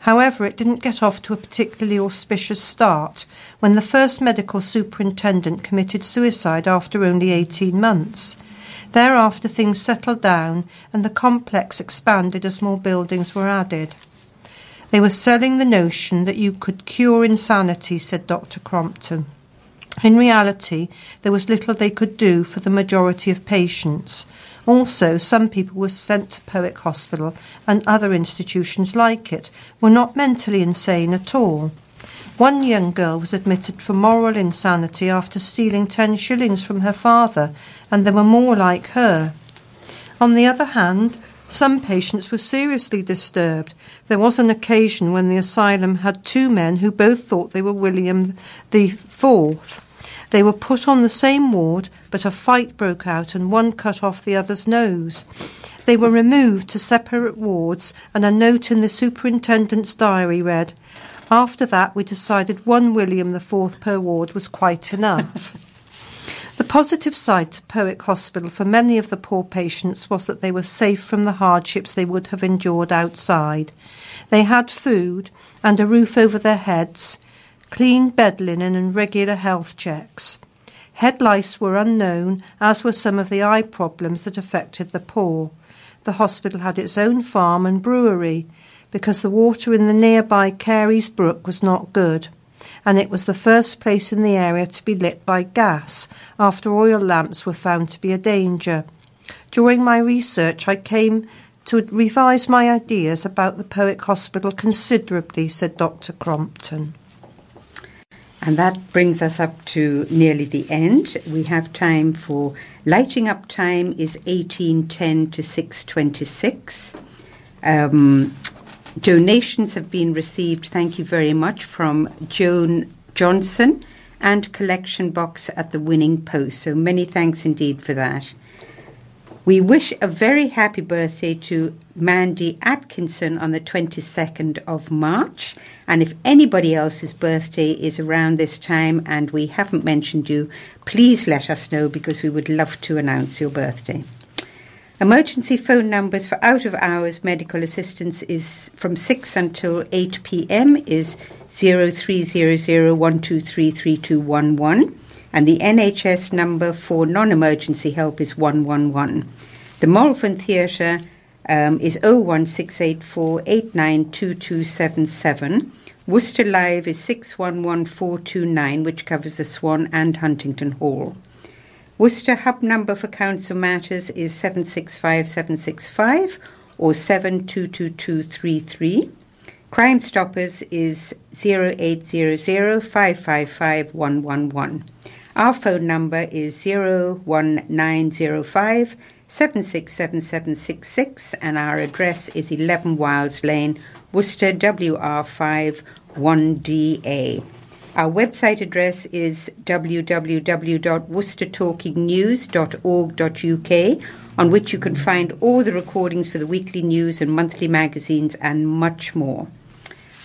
However, it didn't get off to a particularly auspicious start when the first medical superintendent committed suicide after only 18 months. Thereafter, things settled down and the complex expanded as more buildings were added. They were selling the notion that you could cure insanity, said Dr. Crompton. In reality, there was little they could do for the majority of patients. Also, some people were sent to Powick Hospital and other institutions like it were not mentally insane at all. One young girl was admitted for moral insanity after stealing ten shillings from her father, and there were more like her. On the other hand, some patients were seriously disturbed. There was an occasion when the asylum had two men who both thought they were William the Fourth. They were put on the same ward, but a fight broke out and one cut off the other's nose. They were removed to separate wards, and a note in the superintendent's diary read, After that, we decided one William Fourth per ward was quite enough. The positive side to Powick Hospital for many of the poor patients was that they were safe from the hardships they would have endured outside. They had food and a roof over their heads, clean bed linen, and regular health checks. Head lice were unknown, as were some of the eye problems that affected the poor. The hospital had its own farm and brewery because the water in the nearby Carey's Brook was not good and it was the first place in the area to be lit by gas after oil lamps were found to be a danger. During my research, I came to revise my ideas about the Powick Hospital considerably, said Dr. Crompton. And that brings us up to nearly the end. We have time for lighting up time is 1810 to 626. Um, Donations have been received, thank you very much, from Joan Johnson and Collection Box at the Winning Post. So many thanks indeed for that. We wish a very happy birthday to Mandy Atkinson on the 22nd of March. And if anybody else's birthday is around this time and we haven't mentioned you, please let us know because we would love to announce your birthday. Emergency phone numbers for out of hours medical assistance is from 6 until 8 p.m. is 0300 and the NHS number for non-emergency help is 111. The Morphin Theatre um, is 01684 892277. Worcester Live is 611429, which covers the Swan and Huntingdon Hall. Worcester hub number for council matters is 765765 or 722233. Crime Stoppers is 0800 555 Our phone number is 01905 767766 and our address is 11 Wylds Lane, Worcester WR5 1DA. Our website address is www.worcestertalkingnews.org.uk, on which you can find all the recordings for the weekly news and monthly magazines and much more.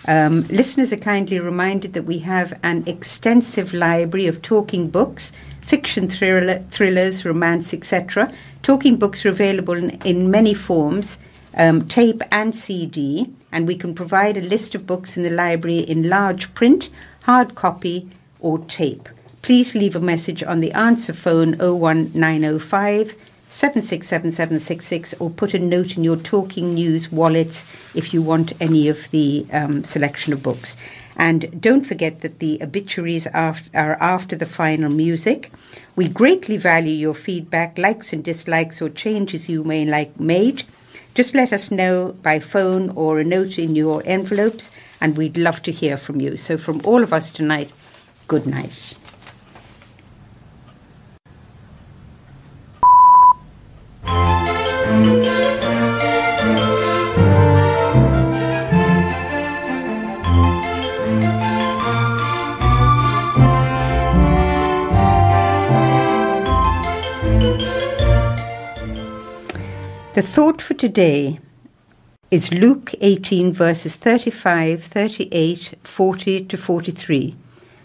Um, listeners are kindly reminded that we have an extensive library of talking books, fiction thriller, thrillers, romance, etc. Talking books are available in, in many forms, um, tape and CD, and we can provide a list of books in the library in large print hard copy, or tape. Please leave a message on the answer phone 01905 767766 or put a note in your Talking News wallets if you want any of the um, selection of books. And don't forget that the obituaries are after the final music. We greatly value your feedback, likes and dislikes, or changes you may like made. Just let us know by phone or a note in your envelopes, and we'd love to hear from you. So, from all of us tonight, good night. The thought for today is Luke 18, verses 35, 38, 40 to 43.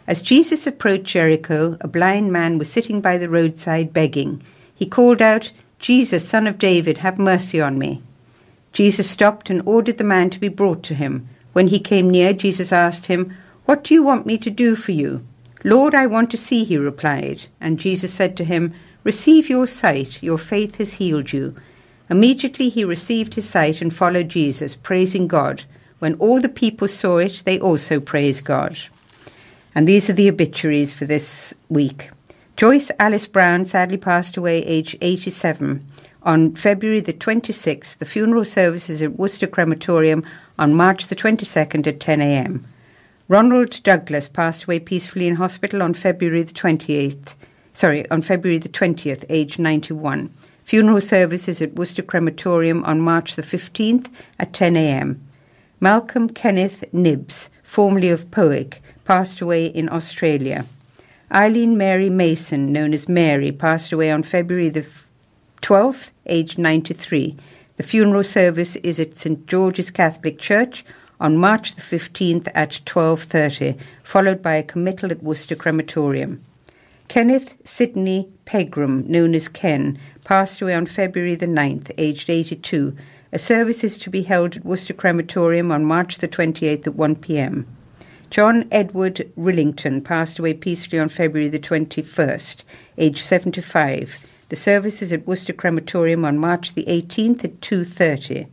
As Jesus approached Jericho, a blind man was sitting by the roadside begging. He called out, Jesus, son of David, have mercy on me. Jesus stopped and ordered the man to be brought to him. When he came near, Jesus asked him, What do you want me to do for you? Lord, I want to see, he replied. And Jesus said to him, Receive your sight, your faith has healed you. Immediately he received his sight and followed Jesus, praising God. When all the people saw it, they also praised God. And these are the obituaries for this week. Joyce Alice Brown sadly passed away aged 87. On February the 26th, the funeral services at Worcester Crematorium on March the 22nd at 10 a.m. Ronald Douglas passed away peacefully in hospital on February the 28th. Sorry, on February the 20th, aged 91. Funeral services at Worcester Crematorium on March the 15th at 10 a.m. Malcolm Kenneth Nibbs, formerly of Powick, passed away in Australia. Eileen Mary Mason, known as Mary, passed away on February the 12th, aged 93. The funeral service is at St George's Catholic Church on March the 15th at 12:30, followed by a committal at Worcester Crematorium. Kenneth Sidney Pegram, known as Ken, passed away on February the 9th, aged 82. A service is to be held at Worcester Crematorium on March the 28th at 1 p.m. John Edward Rillington passed away peacefully on February the 21st, aged 75. The service is at Worcester Crematorium on March the 18th at 2.30.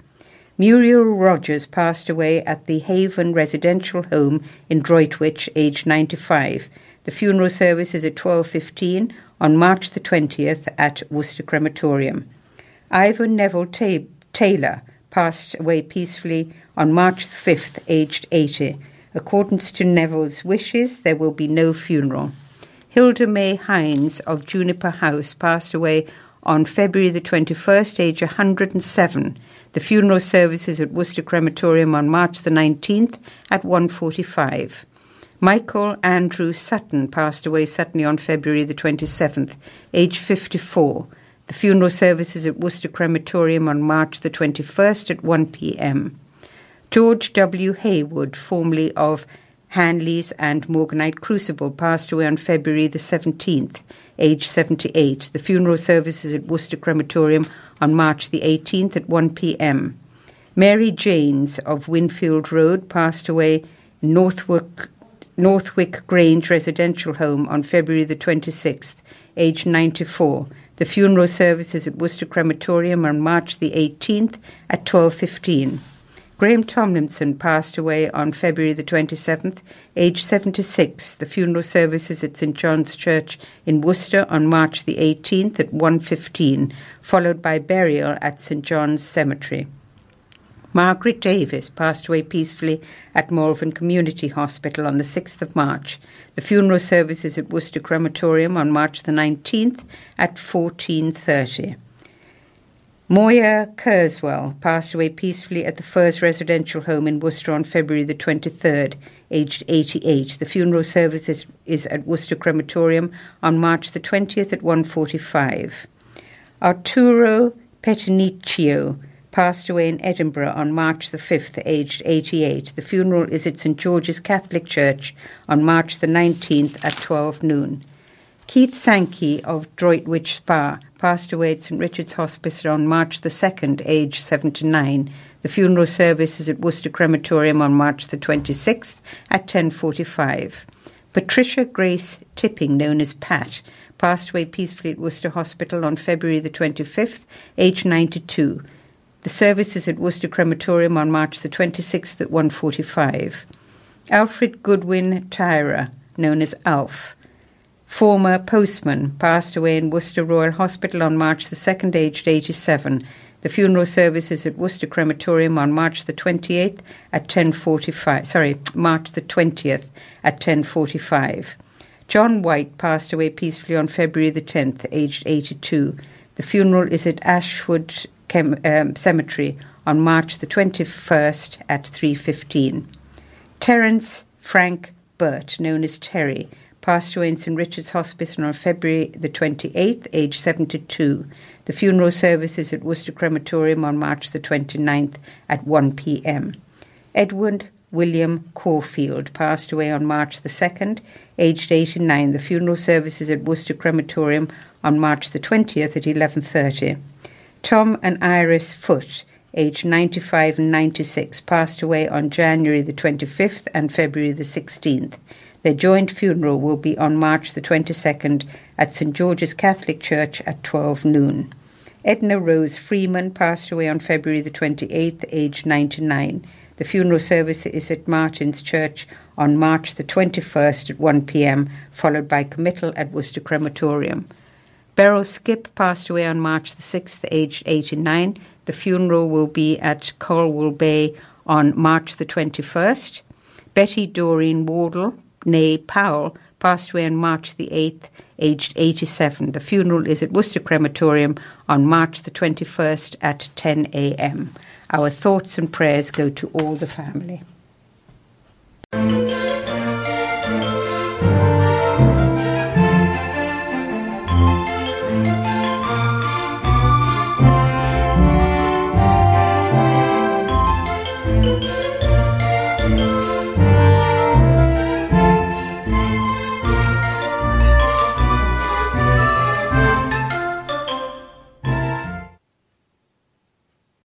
Muriel Rogers passed away at the Haven Residential Home in Droitwich, aged 95. The funeral service is at 12.15 on March the 20th at Worcester Crematorium. Ivan Neville Ta- Taylor passed away peacefully on March the 5th, aged 80. According to Neville's wishes, there will be no funeral. Hilda May Hines of Juniper House passed away on February the 21st, age 107. The funeral service is at Worcester Crematorium on March the 19th at 1.45. Michael Andrew Sutton passed away suddenly on February the 27th, age 54. The funeral service is at Worcester Crematorium on March the 21st at 1 p.m. George W. Haywood, formerly of Hanleys and Morganite Crucible, passed away on February the 17th, age 78. The funeral service is at Worcester Crematorium on March the 18th at 1 p.m. Mary Janes of Winfield Road passed away in Northwick, Grange residential home on February the 26th, age 94. The funeral service is at Worcester Crematorium on March the 18th at 12:15. Graham Tomlinson passed away on February the 27th, aged 76. The funeral service is at St John's Church in Worcester on March the 18th at 1.15, followed by burial at St John's Cemetery. Margaret Davis passed away peacefully at Malvern Community Hospital on the 6th of March. The funeral service is at Worcester Crematorium on March the 19th at 14.30. Moya Kurzweil passed away peacefully at the Firs residential home in Worcester on February the 23rd, aged 88. The funeral service is, is at Worcester Crematorium on March the 20th at 1.45. Arturo Petiniccio passed away in Edinburgh on March the 5th, aged 88. The funeral is at St George's Catholic Church on March the 19th at 12 noon. Keith Sankey of Droitwich Spa passed away at St Richard's Hospital on March the 2nd, aged 79. The funeral service is at Worcester Crematorium on March the 26th at 10.45. Patricia Grace Tipping, known as Pat, passed away peacefully at Worcester Hospital on February the 25th, aged 92. The service is at Worcester Crematorium on March the 26th at 1.45. Alfred Goodwin Tyra, known as Alf, former postman, passed away in Worcester Royal Hospital on March the 2nd, aged 87. The funeral service is at Worcester Crematorium on March the 28th at 10:45. Sorry, March the 20th at 10:45. John White passed away peacefully on February the 10th, aged 82. The funeral is at Astwood Chem- um, Cemetery on March the 21st at 3:15. Terence Frank Burt, known as Terry, passed away in St Richard's Hospital on February the 28th, aged 72. The funeral service is at Worcester Crematorium on March the 29th at 1 p.m. Edward William Caulfield passed away on March the 2nd, aged 89. The funeral service is at Worcester Crematorium on March the 20th at 11:30. Tom and Iris Foote, aged 95 and 96, passed away on January the 25th and February the 16th. Their joint funeral will be on March the 22nd at St George's Catholic Church at 12 noon. Edna Rose Freeman passed away on February the 28th, aged 99. The funeral service is at Martin's Church on March the 21st at 1 pm, followed by committal at Worcester Crematorium. Barrow Skip passed away on March the 6th, aged 89. The funeral will be at Colwell Bay on March the 21st. Betty Doreen Wardle, née Powell, passed away on March the 8th, aged 87. The funeral is at Worcester Crematorium on March the 21st at 10 a.m. Our thoughts and prayers go to all the family.